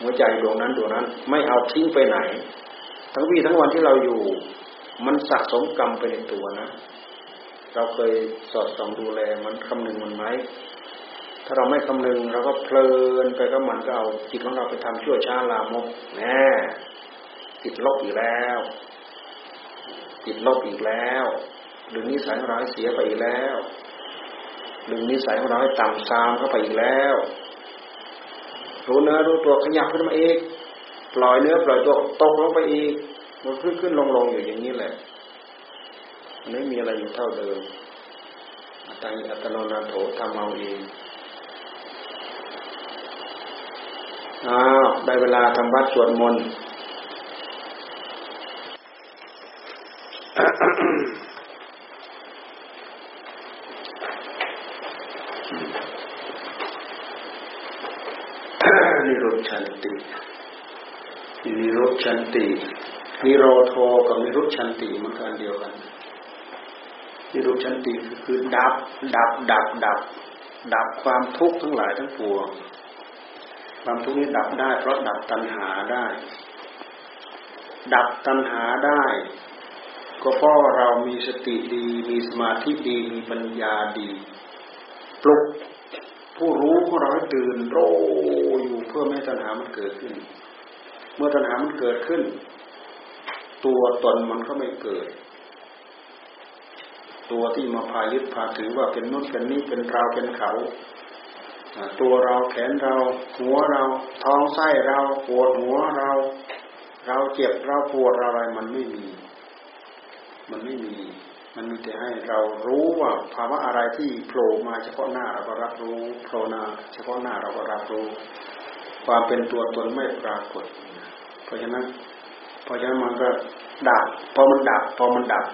หัวใจดวงนั้นดวงนั้น ไม่เอาทิ้งไปไหน ทั้งวี่ทั้งวันที่เราอยู่ มันสะสมกรรมไปในตัวนะ เราเคยสอดส่องดูแลมันคำนึงมันไหมถ้าเราไม่คำนึงเราก็เพลินไปก็มันก็เอาจิตของเราไปทำชั่วช้าลามกแน่ติดลบอีกแล้วติดลบอีกแล้วดึงนิสัยของเราให้เสียไปอีกแล้วดึงนิสัยของเราให้ต่ำซามเข้าไปอีกแล้ว รู้เนื้อรู้ตัวขยับขึ้นมาเองปล่อยเนื้อปล่อยตัวตกลงไปอีก มันขึ้นขึ้นลงลงอยู่อย่างนี้แหละมันไม่มีอะไรอยู่เท่าเดิมอัตติอัตโนนาโถทำเอาเองอ้าวได้เวลาทำวัดสวดมนต์นิรุชฌันตินิรุชฌันติ นิโรโธ กับนิรุชฌันติมันอันเดียวกันนิรุชฌันติคือดับ ดับ ดับ ดับ ดับความทุกข์ทั้งหลายทั้งปวง ความทุกข์นี้ดับได้ เพราะดับตัณหาได้ ดับตัณหาได้ ก็เพราะเรามีสติดี มีสมาธิดี มีปัญญาดี ปลุกผู้รู้ของเราให้ตื่นโรอยู่เพื่อไม่ให้ตัณหามันเกิดขึ้น เมื่อตัณหามันเกิดขึ้น ตัวตนมันก็ไม่เกิด ตัวที่มาพายึดพาถือว่าเป็นนุ่นเป็นนี่เป็นเราเป็นเขาตัวเราแขนเรา หัวเราท้องไส้เราปวดหัวเรา เราเจ็บเราปวดอะไรมันไม่มี มันไม่มี มันมีแต่ให้เรารู้ว่าภาวะอะไรที่โผล่มาเฉพาะหน้าเราก็รับรู้โผล่หน้าเฉพาะหน้าเราก็รับรู้ ความเป็นตัวตนไม่ปรากฏ เพราะฉะนั้น พราะฉะนั้นมันก็ดับพอมันดับพอมันดับ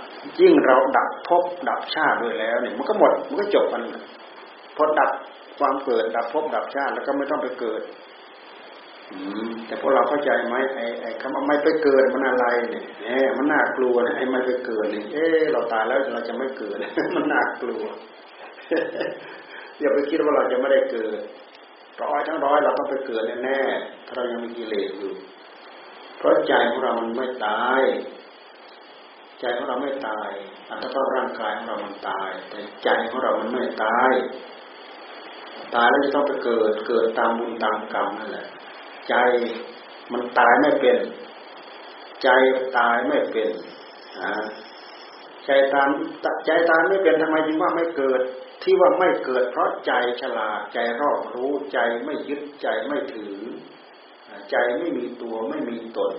ยิ่งเราดับภพดับชาติด้วยแล้วเนี่ยมันก็หมดมันก็จบมันพอดับความเกิดดับภพดับชาติแล้วก็ไม่ต้องไปเกิดอืมแต่พวกเราเข้าใจไหมไอ้ไอ้คำว่าไม่ไปเกิดมันอะไรเนี่ยแหมมันน่ากลัวเนี่ยไอ้ไม่ไปเกิดเนี่ยเอ๊เราตายแล้วเราจะไม่เกิดมันน่ากลัวอย่าไปคิดว่าเราจะไม่ได้เกิดร้อยทั้งร้อยเราต้องไปเกิดแน่ๆถ้าเรายังมีกิเลสอยู่ ราะใจของเรามันไม่ตาย ใจของเราไม่ตายอัตภาพร่างกายของเรามันตาย แต่ใจของเรามันไม่ตาย ตายแล้วจะต้องไปเกิด เกิดตามบุญตามกรรมนั่นแหละ ใจมันตายไม่เป็น ใจตายไม่เป็นใจตายใจตายไม่เป็นทำไมจึงว่าไม่เกิด ที่ว่าไม่เกิด เพราะใจฉลาดใจรอบรู้ใจไม่ยึดใจไม่ถือ ใจไม่มีตัวไม่มีตน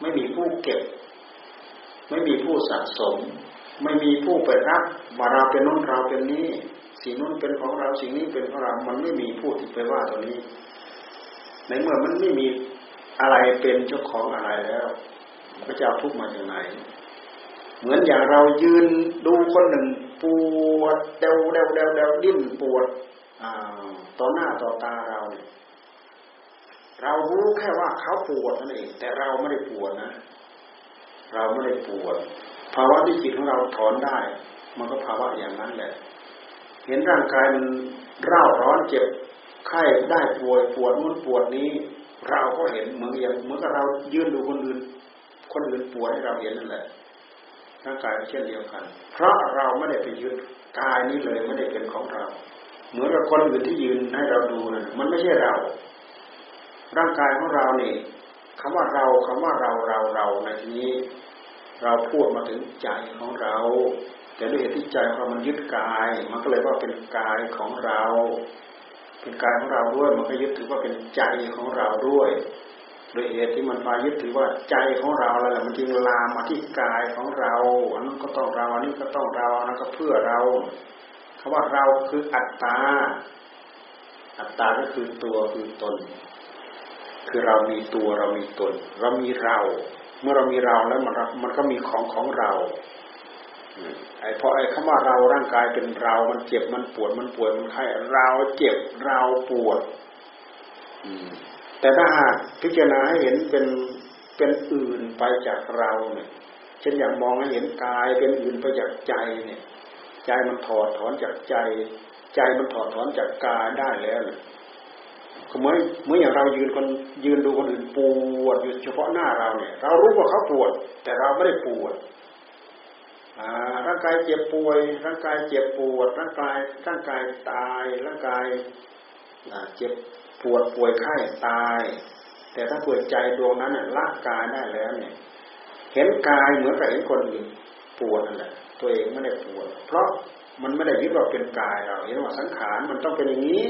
ไม่มีผู้เก็บ ไม่มีผู้สะสม ไม่มีผู้ไปรับว่าเราเป็นน้นเราเป็นนี้ สิ่งนู้นเป็นของเราสิ่งนี้เป็นของเรา มันไม่มีผู้ที่ไปว่าตัวนี้ ในเมื่อมันไม่มีอะไรเป็นเจ้าของอะไรแล้วพระเจ้าทุกข์มาจากไหน เหมือนอย่างเรายืนดูคนหนึ่งปวดเดวเดวเดวเดวดิ้นปวดต่อหน้าต่อตาเราเนี่ย เรารู้แค่ว่าเขาปวดนั่นเองแต่เราไม่ได้ปวดนะ เราไม่ได้ปวดภาวะที่จิตของเราถอนได้ มันก็ภาวะอย่างนั้นแหละ เห็นร่างกายมันเร่าร้อนเจ็บไข้ได้ป่วยปวดนู้นปวดนี้ เราก็เห็นเหมือนอย่างเหมือนกับเรายืนดูคนอื่น คนอื่นปวดให้เราเห็นนั่นแหละร่างกายเช่นเดียวกัน เพราะเราไม่ได้ไปยืนกายนี้เลยไม่ได้เป็นของเรา เหมือนกับคนอื่นที่ยืนให้เราดูนะมันไม่ใช่เรา ร่างกายของเราเนี่ยคำว่าเราคำว่าเราเราเราในที่นี้ เราพูดมาถึงใจของเรา แต่ด้วยเหตุที่ใจของเรามันยึดกาย มันก็เลยว่าเป็นกายของเรา เป็นกายของเราด้วย มันก็ยึดถือว่าเป็นใจของเราด้วยโดยเหตุที่มันมายึดถือว่าใจของเราแล้วแหละมันจึงลามมาที่กายของเราอันนั้นก็ต้องเราอันนี้ก็ต้องเราอันนั้นก็เพื่อเราคำว่าเราคืออัตตาอัตตาก็คือตัวคือตน คือเรามีตัวเรามีตน เรามีเรา เมื่อเรามีเราแล้วมันมันก็มีของของเราไอ้พอไอ้คำว่าเราร่างกายเป็นเรา มันเจ็บมันปวดมันป่วยมันไข้เราเจ็บเราปวดแต่ถ้าหากพิจารณาให้เห็นเป็นเป็นอื่นไปจากเราเนี่ยเช่นอย่างมองให้เห็นกายเป็นอื่นไปจากใจเนี่ย ใจมันถอดถอนจากใจ ใจมันถอดถอนจากกายได้แล้วเนี่ย เมื่อเมื่ออย่างเรายืนคนยืนดูคนอื่นปวดอยู่เฉพาะหน้าเราเนี่ย เรารู้ว่าเขาปวด แต่เราไม่ได้ปวดร่างกายเจ็บป่วย ร่างกายเจ็บปวด ร่างกายร่างกายตายร่างกายเจ็บปวดป่วยไข้ตาย แต่ถ้าป่วยใจดวงนั้นละกายได้แล้วเนี่ย เห็นกายเหมือนกับเห็นคนอื่นปวดนั่นแหละตัวเองไม่ได้ปวด เพราะมันไม่ได้ยึดว่าเป็นกายเราเห็นว่าสังขารมันต้องเป็นอย่างนี้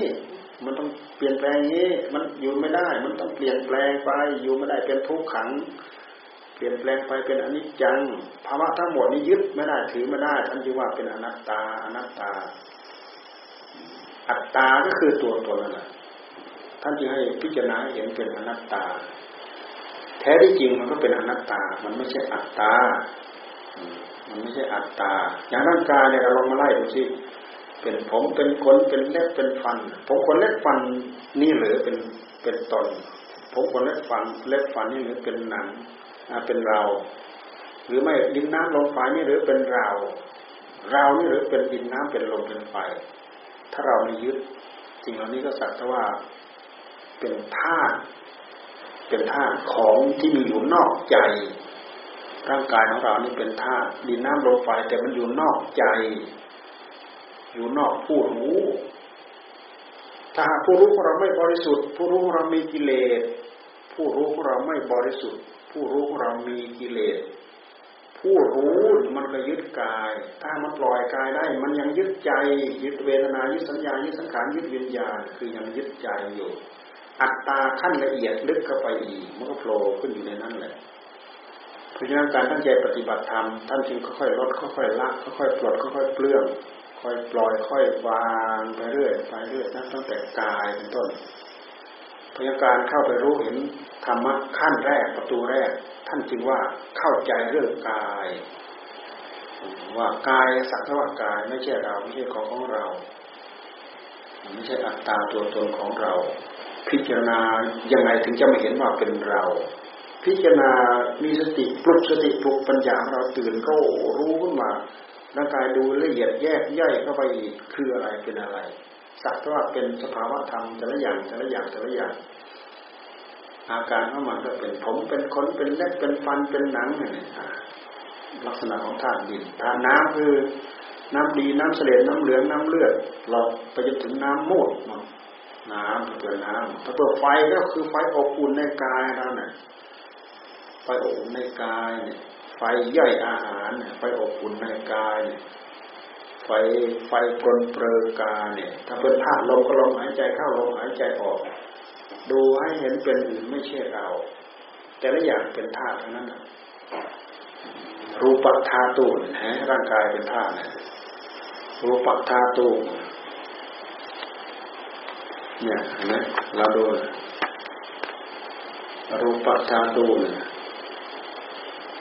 มันต้องเปลี่ยนแปลงนี้ มันอยู่ไม่ได้ มันต้องเปลี่ยนแปลงไป อยู่ไม่ได้เป็นทุกขัง เปลี่ยนแปลงไปเป็นอนิจจัง ภาวะทั้งหมดนี้ยึดไม่ได้ถือไม่ได้ ท่านจึงว่าเป็นอนัตตา อนัตตา อัตตา ก็คือตัวตนนั่นแหละท่านจึงให้พิจารณาเห็นเป็นอนัตตา แท้ที่จริงมันก็เป็นอนัตตา มันไม่ใช่อัตตา มันไม่ใช่อัตตา อย่างร่างกายเนี่ยเราลองมาไล่ดูสิ เป็นผมเป็นขนเป็นเล็บเป็นฟัน ผมขนเล็บฟันนี่หรือเป็นเป็นตน ผมขนเล็บฟันเล็บฟันนี่หรือเป็นหนังเป็นเรา หรือไม่ดินน้ำลมไฟนี่หรือเป็นเรา เรานี่หรือเป็นดินน้ำเป็นลมเป็นไฟ ถ้าเราไม่ยึดสิ่งเหล่านี้ก็สักแต่ว่าเป็นธาตุเป็นธาตุของที่มีอยู่นอกใจ ร่างกายของเรานี่เป็นธาตุดินน้ำลมไฟแต่มันอยู่นอกใจ อยู่นอกผู้รู้ ถ้าผู้รู้ของเราไม่บริสุทธิ์ ผู้รู้ของเรามีกิเลส ผู้รู้ของเราไม่บริสุทธิ์ ผู้รู้ของเรามีกิเลส ผู้รู้มันก็ยึดกาย ถ้ามันปล่อยกายได้ มันยังยึดใจ ยึดเวทนา ยึดสัญญา ยึดสังขาร ยึดวิญญาณ คือยังยึดใจอยู่ อัตตาขั้นละเอียดลึกเข้าไปอีก มันก็โผล่ขึ้นอยู่ในนั้นแหละเพราะฉะนั้นการตั้งใจปฏิบัติธรรมท่านจึงค่อยๆลดค่อยๆละค่อยๆปลดค่อยๆเปลื้อง ค่อยปล่อยค่อยวางไปเรื่อยไปเรื่อยนับตั้งแต่กายเป็นต้นพยาการเข้าไปรู้เห็นธรรมะขั้นแรกประตูแรก ท่านจึงว่าเข้าใจเรื่องกาย ว่ากายสักว่ากายไม่ใช่เราไม่ใช่ของของเราไม่ใช่อัตตาตัวตนของเรา พิจารณายังไงถึงจะไม่เห็นว่าเป็นเรา พิจารณามีสติปลุกสติปลุกปัญญาเราตื่นก็รู้ขึ้นมา ร่างกายดูละเอียดแยกย่อยเข้าไปอีกคืออะไรเป็นอะไร สักว่าเป็นสภาวะธรรมแต่ละอย่างแต่ละอย่างแต่ละอย่างอาการของมันก็เป็นผมเป็นขนเป็นเล็บเป็นฟันเป็นหนังเนี่ยลักษณะของธาตุดินธาตุน้ำคือ น้ำดีน้ำเสลดน้ำเหลืองน้ำเลือดหลอดไปจนถึงน้ำมูดน้ำเปิดน้ำถ้าเปิดไฟก็คือไฟอบอุ่นในกายเราเนี่ยไฟอบอุ่นในกายเนี่ย ฟย่อยอาหารไฟอบอุ่นในกายไฟไฟปรนเปลือกาเนี่ย ถ้าเป็นธาตุลมก็ลมหายใจเข้าลมหายใจออก ดูให้เห็นเป็นอื่นไม่ใช่เรา แต่ละอย่างเป็นธาตุทั้งนั้นรูปธาตุนะร่างกายเป็นธาตุรูปธาตุเนี่ยเห็นไหมเราดูรูปธาตุ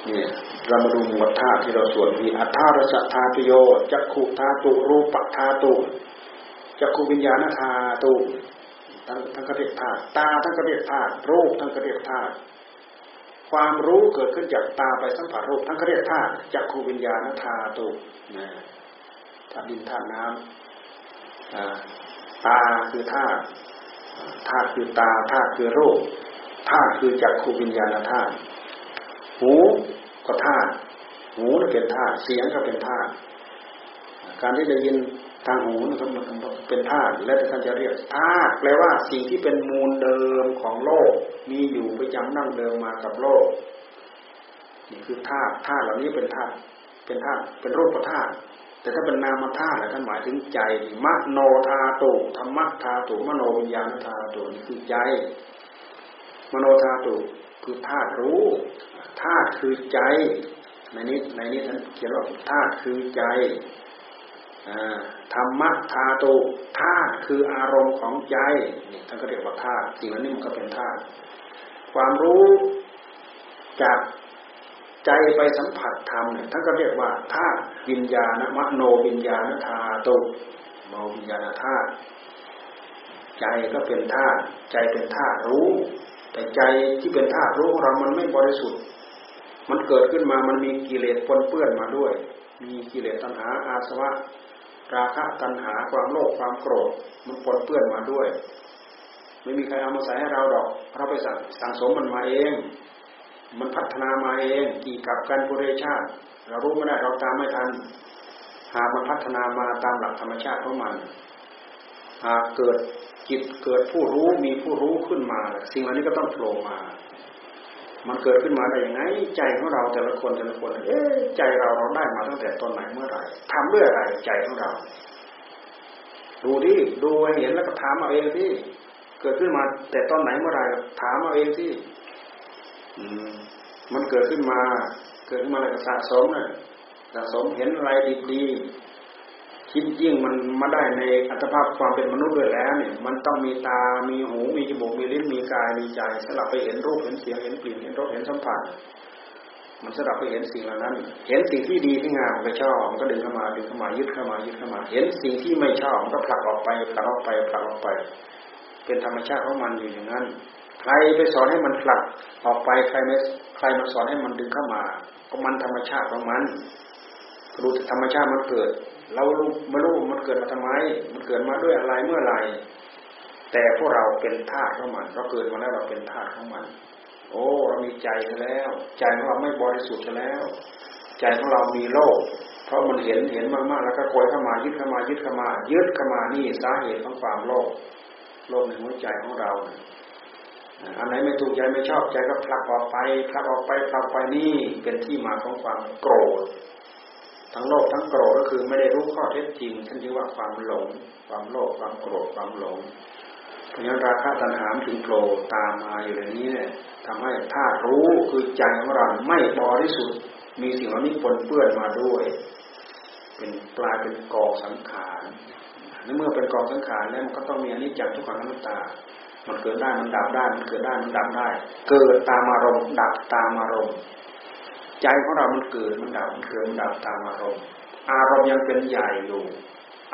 เนี่ย เรามาดูหมวดธาตุที่เราสวดมีอัฏฐารสธาตุโยจักขุธาตุรูปธาตุจักขุวิญญาณธาตุทั้งทั้งกระเรียกธาตุตาทั้งกระเรียกธาตุรูปทั้งกระเรียกธาตุความรู้เกิดขึ้นจากตาไปสัมผัสรูปทั้งกระเรียกธาตุจักขุวิญญาณธาตุนะธาตุดินธาตุน้ำตาคือธาตุธาตุคือตาธาตุคือรูปธาตุคือจักขูวิญญาณธาตุหู ก็ธาตุหูก็เป็นธาตุเสียงก็เป็นธาตุการที่ได้ยินทางหูนะครับมันเป็นธาตุและท่านจะเรียกธาตุแปลว่าสิ่งที่เป็นมูลเดิมของโลก มีอยู่ประจำนั่งเดิมมากับโลกนี่คือธาตุธาตุเหล่านี้เป็นธาตุเป็นธาตุเป็นรูปธาตุแต่ถ้าเป็นนามธาตุท่านหมายถึงใจมโนธาตุธรรมธาตุมโนวิญญาณธาตุนี่คือใจ มโนธาตุคือธาตุรู้ ธาตุคือใจในนี้ในนี้ท่านเขียนว่าธาตุคือใจธรรมะธาตุธาตุคืออารมณ์ของใจนี่ท่านก็เรียกว่าธาตุสิ่งนี้มันก็เป็นธาตุความรู้จากใจไปสัมผัสธรรมเนี่ยท่านก็เรียกว่าธาตุวิญญาณมโนวิญญาณธาตุโนวิญญาณธาตุใจก็เป็นธาตุใจเป็นธาตุรู้ แต่ใจที่เป็นธาตุรู้ของเรามันไม่บริสุทธิ์ มันเกิดขึ้นมามันมีกิเลสปนเปื้อนมาด้วย มีกิเลสตัณหาอาสวะ ราคะตัณหาความโลภความโกรธมันปนเปื้อนมาด้วย ไม่มีใครเอามาใส่ให้เราดอก เราไปสั่งสังสมมันมาเอง มันพัฒนามาเองกี่กับกันปุเรชาติ เรารู้ไม่ได้เราตามไม่ทัน หากมันพัฒนามาตามหลักธรรมชาติของมันหากเกิดจิตเกิดผู้รู้มีผู้รู้ขึ้นมา สิ่งเหล่านี้ก็ต้องโผล่มา มันเกิดขึ้นมาได้ยังไง ใจของเราแต่ละคนแต่ละคน เอ๊ใจเราเราได้มาตั้งแต่ตอนไหนเมื่อไหร่ทำด้วยอะไรใจของเรา ดูดิดูเห็นแล้วก็ถามเอาเองที่เกิดขึ้นมา แต่ตอนไหนเมื่อไหร่ถามเอาเองที่มันเกิดขึ้นมา เกิดขึ้นมาอะไรสะสมนะสะสมเห็นอะไรดี คิดยิ่งมันมาได้ในอัตภาพความเป็นมนุษย์ด้วยแล้วเนี่ยมันต้องมีตา มีหู มีจมูก มีลิ้น มีกาย มีใจสลับไปเห็นรูป เห็นเสียง เห็นกลิ่น เห็นรส เห็นสัมผัส มันสลับไปเห็นสิ่งเหล่านั้น เห็นสิ่งที่ดีที่งามมันก็ชอบมันก็ดึงเข้ามา ดึงเข้ามา ยึดเข้ามา ยึดเข้ามา เห็นสิ่งที่ไม่ชอบมันก็ผลักออกไป ผลักออกไป ผลักออกไป เป็นธรรมชาติของมันอยู่อย่างนั้น ใครไปสอนให้มันผลักออกไป ใครไม่ ใครมาสอนให้มันดึงเข้ามา ก็มันธรรมชาติของมันรู้ธรรมชาติมันเกิด เราไม่รู้มันเกิดมาทำไม มันเกิดมาด้วยอะไรเมื่อไรแต่พวกเราเป็นธาตุของมัน เราเกิดมาแล้วเราเป็นธาตุของมัน โอ้เรามีใจแล้ว ใจของเราไม่บริสุทธิ์แล้ว ใจของเรามีโลกเพราะมันเห็นเห็นมากๆแล้วก็โกยเข้ามายึดเข้ามายึดเข้ามายึดเข้ามานี่สาเหตุของความโลภโลภในหัวใจของเราอันไหนไม่ถูกใจไม่ชอบใจก็ผลักออกไปผลักออกไปผลักไปนี่เป็นที่มาของความโกรธ ทั้งโลภทั้งโกรธก็คือไม่ได้รู้ข้อเท็จจริงท่านเรียกว่าความหลง ความโลภความโกรธความหลงเพราะฉะนั้นราคะตัณหาถึงโผล่ตามมาอยู่ในนี้เนี่ยทำให้ถ้ารู้คือใจของเราไม่บริสุทธิ์มีสิ่งเหล่านี้ปนเปื้อนมาด้วย เป็นกลายเป็นกองสังขารในเมื่อเป็นกองสังขารแล้วมันก็ต้องมีอนิจจังทุกขังอนัตตา มันเกิดได้มันดับได้มันเกิดได้มันดับได้ เกิดตามอารมณ์ดับตามอารมณ์ ใจของเรามันเกิดมันดับมันเกิดมันดับตามอารมณ์อารมณ์ยังเป็นใหญ่อยู่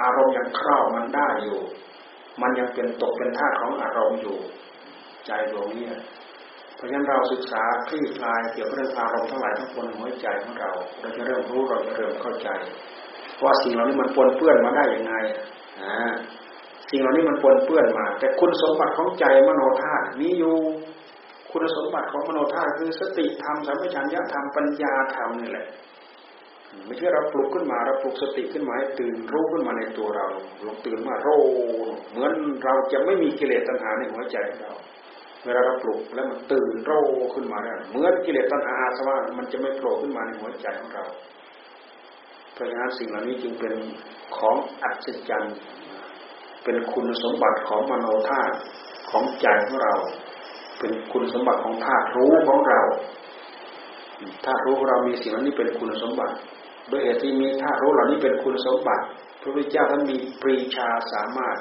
อารมณ์ยังครอบมันได้อยู่ มันยังเป็นตกเป็นธาของอารมณ์อยู่ ใจดวงนี้เพราะฉะนั้นเราศึกษาคลี่คลายเกี่ยวกับเรื่องอารมณ์ทั้งหลายทั้งปวงหัวใจของเรา เราจะเริ่มรู้เราจะเริ่มเข้าใจว่าสิ่งเหล่านี้มันปนเปื้อนมาได้ยังไงอ่าสิ่งเหล่านี้มันปนเปื้อนมา แต่คุณสมบัติของใจมโนธาตุมีอยู่ คุณสมบัติของมโนธาตุคือสติธรรมสัมปชัญญะธรรมปัญญาธรรมนี่แหละไม่ใช่เราปลุกขึ้นมาเราปลุกสติขึ้นมาให้ตื่นรู้ขึ้นมาในตัวเราลงตื่นมาโรเหมือนเราจะไม่มีกิเลสตัณหาในหัวใจเราเวลาเราปลุกแล้วมันตื่นโรขึ้นมาแล้เหมือนกิเลสตัณหาอาสวะมันจะไม่โผล่ขึ้นมาในหัวใจของเราเพราะฉะนั้นสิ่งเหล่านี้จึงเป็นของอัศจรรย์เป็นคุณสมบัติของมโนธาตุของใจของเรา เป็นคุณสมบัติของธาตุรู้ของเราธาตุรู้ของเรามีสิ่งนี้เป็นคุณสมบัติโดยเหตุที่มีธาตุรู้เหล่านี้เป็นคุณสมบัติ พระพุทธเจ้าท่านมีปรีชาสามารถ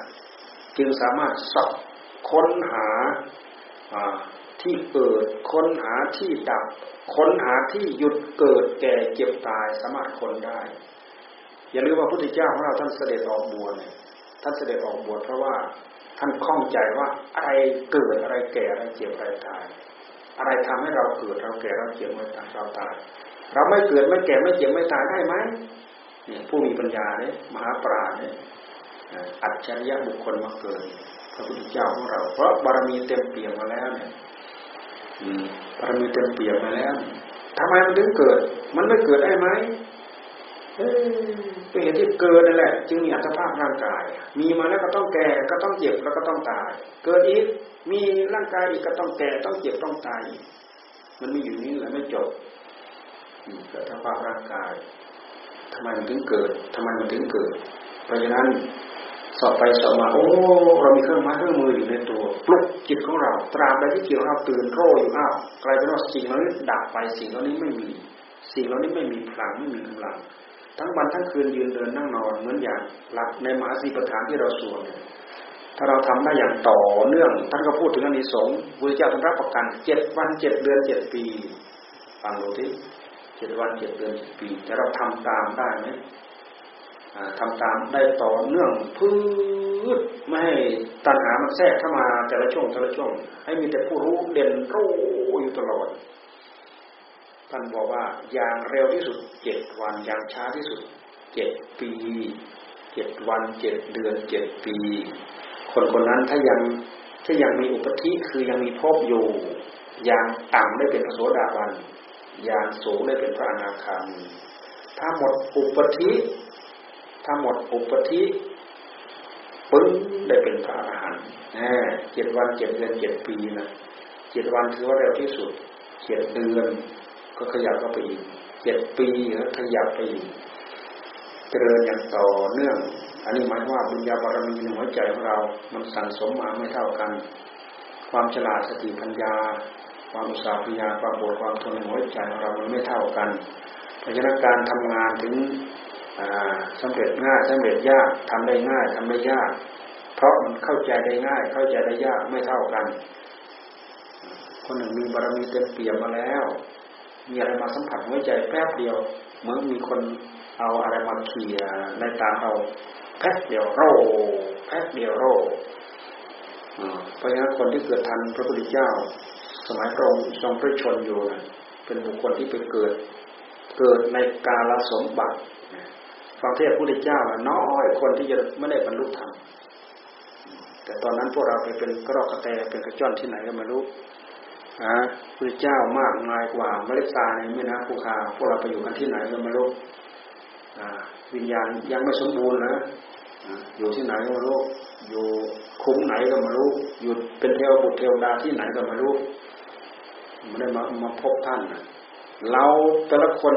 จึงสามารถสอบค้นหาที่เกิดค้นหาที่ดับ ค้นหาที่หยุดเกิดแก่เจ็บตายสามารถค้นได้ อย่าลืมว่าพระพุทธเจ้าของเราท่านเสด็จออกบวชท่านเสด็จออกบวชเพราะว่า ท่านคล่องใจว่าอะไรเกิดอะไรแก่อะไรเจ็บอะไรตาย อะไรทำให้เราเกิดเราแก่เราเจ็บเราตายเราตาย เราไม่เกิดไม่แก่ไม่เจ็บไม่ตายได้ไหมเนี่ยผู้มีปัญญาเนี่ยมหาปราชญ์เนี่ยอัจฉริยะบุคคลมาเกิดพระพุทธเจ้าของเรา เพราะบารมีเต็มเปี่ยมมาแล้วเนี่ยบารมีเต็มเปี่ยมมาแล้วทำไมมันถึงเกิด มันไม่เกิดได้ไหมเป็นเหตุที่เกิดนั่นแหละ จึงมีอัตภาพร่างกาย มีมาแล้วก็ต้องแก่ก็ต้องเจ็บแล้วก็ต้องตาย เกิดอีกมีร่างกายอีกก็ต้องแก่ต้องเจ็บต้องตายมันมีอยู่นี้แหละไม่จบเกิดอัตภาพร่างกายทำไมมันถึงเกิดทำไมมันถึงเกิด เพราะฉะนั้นสอบไปสอบมาโอ้เรามีเครื่องไม้เครื่องมืออยู่ในตัวปลุกจิตของเรา ตราบใดที่จิตของเราตื่นโร่อยู่อ้าวกลายเป็นว่าสิ่งเหล่านี้ดับไปสิ่งเหล่านี้ไม่มี สิ่งเหล่านี้ไม่มีพลังไม่มีกำลัง ทั้งวันทั้งคืนยืนเดินนั่งนอนเหมือนอย่างหลักในมหาสีประธานที่เราสวดเนี่ยถ้าเราทำได้อย่างต่อเนื่องท่านก็พูดถึงอนิสงส์บุญเจ้าท่านรับประกันเจ็ดวันเจ็ดเดือนเจ็ดปีฟังดูที่เจ็ดวันเจ็ดเดือนเจ็ดปีแต่เราทำตามได้ไหมทำตามได้ต่อเนื่องพืชไม่ให้ตัณหามันแทรกเข้ามาแต่ละช่วงแต่ละช่วงให้มีแต่ผู้รู้เด่นรู้อยู่ตลอด ท่านบอกว่าอย่างเร็วที่สุดเจ็ดวันอย่างช้าที่สุดเจ็ดปีเจ็ดวันเจ็ดเดือนเจ็ดปี คนคนนั้นถ้ายังถ้ายังมีอุปธิคือยังมีภพอยู่อย่างต่ำได้เป็นพระโสดาบันอย่างสูงได้เป็นพระอนาคามีถ้าหมดอุปธิถ้าหมดอุปธิปึ้งได้เป็นพระอรหันต์เจ็ดวันเจ็ดเดือนเจ็ดปีนะเจ็ดวันถือว่าเร็วที่สุดเจ็ดเดือน ก็ขยับเข้าไปอีกเจ็ดปีแล้วขยับไปอีกเจริญอย่างต่อเนื่อง อันนี้หมายว่าบุญญาบารมีในหัวใจของเรา มันสั่งสมมาไม่เท่ากัน ความฉลาดสติปัญญา ความอุตสาหะญญาความปวดความทนในหัวใจของเรา มันไม่เท่ากัน เพราะฉะนั้นการทำงานถึงสำเร็จง่ายสำเร็จยากทำได้ง่ายทำได้ยาก เพราะมันเข้าใจได้ง่าย เข้าใจได้ยากไม่เท่ากัน คนหนึ่งมีบารมีเต็มเปี่ยมมาแล้ว มีอะไรมาสัมผัสหัวใจแป๊บเดียว เหมือนมีคนเอาอะไรมาเขี่ยในตาเราแป๊บเดียวโรแป๊บเดียวโรเพราะฉะนั้นคนที่เกิดทันพระพุทธเจ้า สมัยพระองค์ทรงพระชนอยู่เป็นบุคคลที่ไปเกิด เกิดในกาลสมบัติฟังเทศพระพุทธเจ้าน้อยคนที่จะไม่ได้บรรลุธรรมแต่ตอนนั้นพวกเราไปเป็นกระรอกกระแตเป็นกระจ้อนที่ไหนก็ไม่รู้ นะพระเจ้ามากมายกว่าเมล็ดทรายในแม่น้ำภูคาพวกเราไปอยู่กันที่ไหนก็ไม่รู้วิญญาณยังไม่สมบูรณ์นะอยู่ที่ไหนก็ไม่รู้อยู่คุ้มไหนก็ไม่รู้อยู่เป็นเทวบุตรเทวดาที่ไหนก็ไม่รู้ไม่ได้มามาพบท่านเราแต่ละคน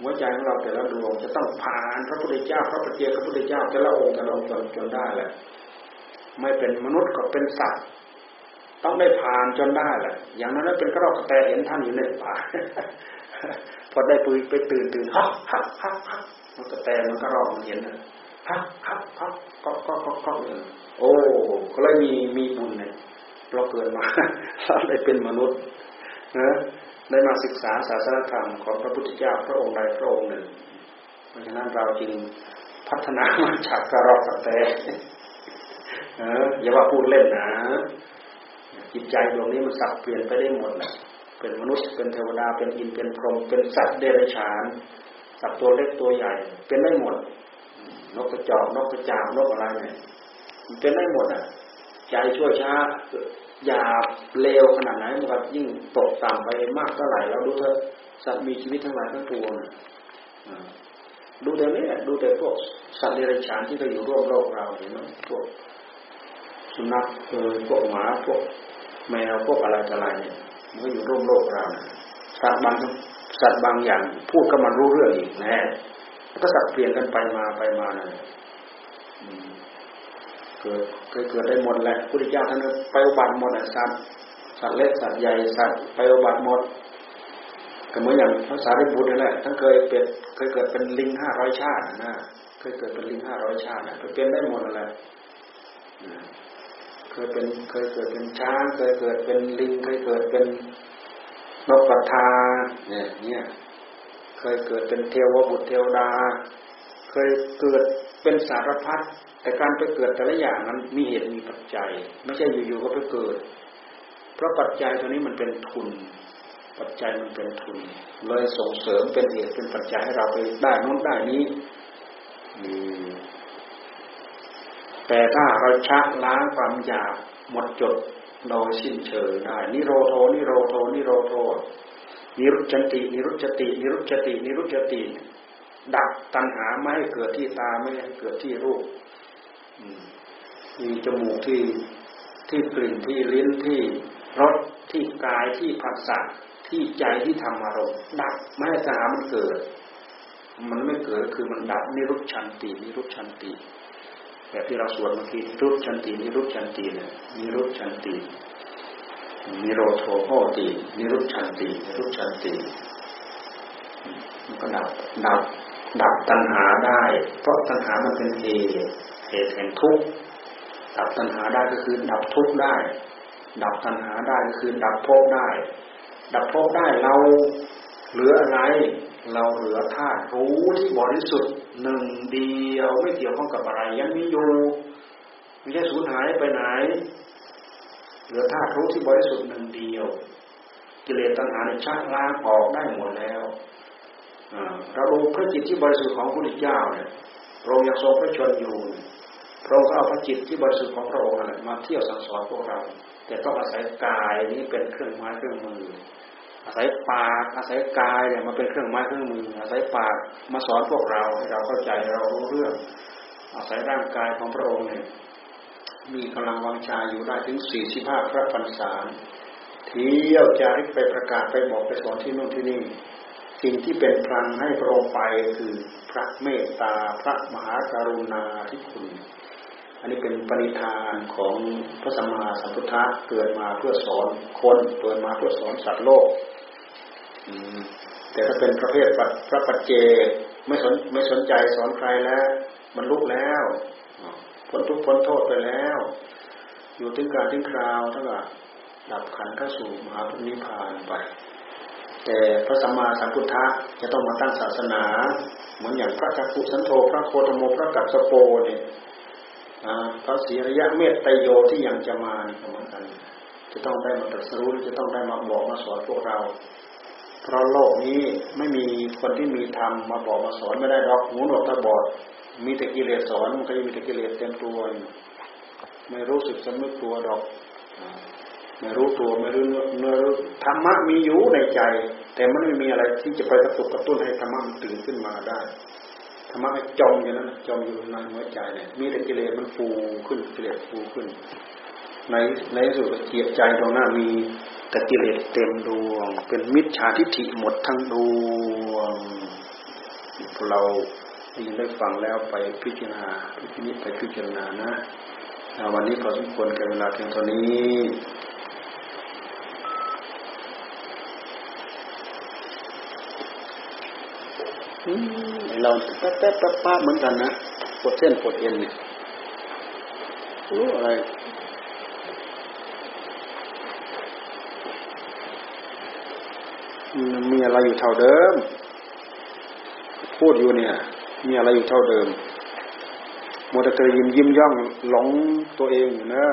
หัวใจของเราแต่ละดวงจะต้องผ่านพระพุทธเจ้า พระปฏิเจกพระพุทธเจ้าแต่ละองค์แต่ละองค์จนได้แหละไม่เป็นมนุษย์ก็เป็นสัตว์ ต้องได้ผ่านจนได้แหละ อย่างนั้นเป็นกระรอกแตเห็นท่านอยู่ในป่าพอได้ปุยไปตื่นตื่นฮักฮักฮักฮักมันกระแตมันก็รอกมันเห็นนะฮักฮักฮักก็ก็ก็ก็โอ้ก็เลยมีมีบุญเนี่ยเราเกิดมาเราได้เป็นมนุษย์นะได้มาศึกษาศาสนธรรมของพระพุทธเจ้าพระองค์ใดพระองค์หนึ่ง เพราะฉะนั้นเราจึงพัฒนามาจากกระรอกกระแตเอออย่าว่าพูดเล่นนะ จิตใจดวงนี้มันสับเปลี่ยนไปได้หมดนะเป็นมนุษย์เป็นเทวดาเป็นอินเป็นพรหมเป็นสัตว์เดรัจฉานสัตว์ตัวเล็กตัวใหญ่ เป็นได้หมด นกกระจอกนกกระจาบนกอะไรเนี่ยมันเป็นได้หมดอะใจชั่วช้าหยาบเลวขนาดไหนมันก็ยิ่งตกต่ำไปมากเท่าไหร่เราดูเถอะสัตว์มีชีวิตทั้งหลายทั้งปวงดูแต่นี้ดูแต่พวกสัตว์เดรัจฉานที่เราอยู่ร่วมโลกเราเห็นไหมพวกสุนัขเออพวกหมาพวก แมวพวกอะไรอะไรเนี่ยมันก็อยู่ร่วมโลกเราสัตว์บางสัตว์บางอย่างพูดก็มันรู้เรื่องอีกน่ก็สับเปลี่ยนกันไปมาไปมานั่นเกิดเคยเกิดได้หมดแหละพุทธเจ้าท่านไปอุบัติหมดนะสัตว์สัตว์เล็กสัตว์ใหญ่สัตว์ไปอุบัติหมดก็เหมือนอย่างพระสารีบุตรนั่นแหละท่านเคยเป็นเคยเกิดเป็นลิงห้าร้อยชาตินะเคยเกิดเป็นลิงห้าร้อยชาตินะเป็นได้หมดแหละ เคยเป็นเคยเกิดเป็นช้างเคยเกิดเป็นลิงเคยเกิดเป็นนกกระทาเนี่ยเนี่ยเคยเกิดเป็นเทวบุตรเทวดา เคยเกิดเป็นสารพัดแต่การไปเกิดแต่ละอย่างนั้นมีเหตุมีปัจจัย ไม่ใช่อยู่ๆก็ไปเกิด เพราะปัจจัยตัวนี้มันเป็นทุน ปัจจัยมันเป็นทุน เลยส่งเสริมเป็นเหตุเป็นปัจจัยให้เราไปได้นู้นได้นี้ แต่ถ้าเราชักล้างความอยากหมดจดโดยสิ้นเชิงได้นิโรโทนิโรโทนิโรโทนิรุจติ นิรุจติ นิรุจติ นิรุจติ ดับตัณหาไม่ให้เกิดที่ตาไม่ให้เกิดที่รูปมีจมูกที่ที่กลิ่นที่ลิ้นที่รสที่กายที่ผัสสะที่ใจที่ธรรมารมณ์ดับไม่ให้ตัณหามันเกิด มันไม่เกิดคือมันดับนิรุชฌันติ นิรุชฌันติ แบบที่เราสวดเมื่อกี้นิรุชฌันตินิรุชฌันติเนี่ยนิรุชฌันตินิโรโธ โหตินิรุชฌันตินิรุชฌันติมันก็ดับดับดับตัณหาได้ เพราะตัณหามันเป็นเหตุเหตุแห่งทุกข์ดับตัณหาได้ก็คือดับทุกข์ได้ ดับตัณหาได้ก็คือดับภพได้ ดับภพได้เราเหลืออะไร เราเหลือธาตุรู้ที่บริสุทธิ์ หนึ่งเดียวไม่เกี่ยวข้องกับอะไร ยังมีอยู่ไม่ใช่สูญหายไปไหน เหลือธาตุรู้ที่บริสุทธิ์หนึ่งเดียว กิเลสตัณหาในชาติล้างออกได้หมดแล้วเราดูพระจิตที่บริสุทธิ์ของพระพุทธเจ้าเนี่ยพระองยังทรงพระชนอยู่พระองค์ก็เอาพระจิตที่บริสุทธิ์ของพระองค์มาเที่ยวสั่งสอนพวกเรา แต่ต้องอาศัยกายนี้เป็นเครื่องไม้เครื่องมือ อาศัยปากอาศัยกายเนี่ยมาเป็นเครื่องไม้เครื่องมือ อาศัยปากมาสอนพวกเราให้เราเข้าใจเรารู้เรื่อง อาศัยร่างกายของพระองค์เนี่ยมีกำลังวังชาอยู่ได้ถึงสี่สิบห้าพระพรรษาเที่ยวจาริกไปประกาศไปบอกไปสอนที่นู่นที่นี่ สิ่งที่เป็นพลังให้พระองค์ไปคือพระเมตตาพระมหากรุณาธิคุณ อันนี้เป็นปณิธานของพระสัมมาสัมพุทธะเกิดมาเพื่อสอนคนเกิดมาเพื่อสอนสัตว์โลก แต่ถ้าเป็นประเภทพระปัจเจกไม่สนไม่สนใจสอนใครแล้ว มันลุกแล้วพ้นทุกพ้นโทษไปแล้ว อยู่ถึงการถึงคราวเท่ากับดับขันเข้าสู่มหาพุทธนิพพานไป แต่พระสัมมาสัมพุทธะจะต้องมาตั้งศาสนา เหมือนอย่างพระจักขุสันโธพระโคตโมพระกัสสโปเนี่ยพระศีระยะเมตไตโยที่ยังจะมาเหมือนกัน จะต้องได้มาตรัสรู้จะต้องได้มาบอกมาสอนพวกเรา เพราะโลกนี้ไม่มีคนที่มีธรรมมาบอกมาสอนไม่ได้หรอกหูหนวกตาบอด มีแต่กิเลสสอนมันก็ยังมีแต่กิเลสเต็มตัวไม่รู้สึกสำนึกตัวดอก ไม่รู้ตัวไม่รู้เนื้อรู้ธรรมะมีอยู่ในใจ แต่มันไม่มีอะไรที่จะไปกระตุกกระตุ้นให้ธรรมะมันตื่นขึ้นมาได้ธรรมะไอ้จมอย่างนั้นจมอยู่ในหัวใจเนี่ยมีแต่กิเลสมันฟูขึ้นกิเลสฟูขึ้น ในในสุดเกียรใจตรงหน้ามี แต่กิเลสเต็มดวง เป็นมิจฉาทิฏฐิหมดทั้งดวงพวกเราได้ยินได้ฟังแล้วไปพิจารณาพิจิตไปพิจารณานะวันนี้พอสมควรกับเวลาเพียงเท่านี้เราแป๊บแป๊บแป๊บเหมือนกันนะปวดเส้นปวดเอ็นเนี่ยรู้อะไร มีอะไรอยู่เท่าเดิม พูดอยู่เนี่ย มีอะไรอยู่เท่าเดิมโมดเตอยิ้มยิ้มย่องหลงตัวเองอยู่นะ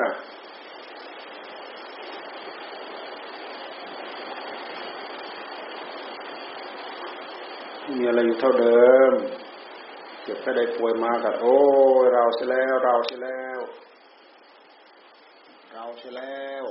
มีอะไรอยู่เท่าเดิมเจ็บแค่ได้ป่วยมากับโอ้เราเสียแล้ว เราเสียแล้ว เราเสียแล้ว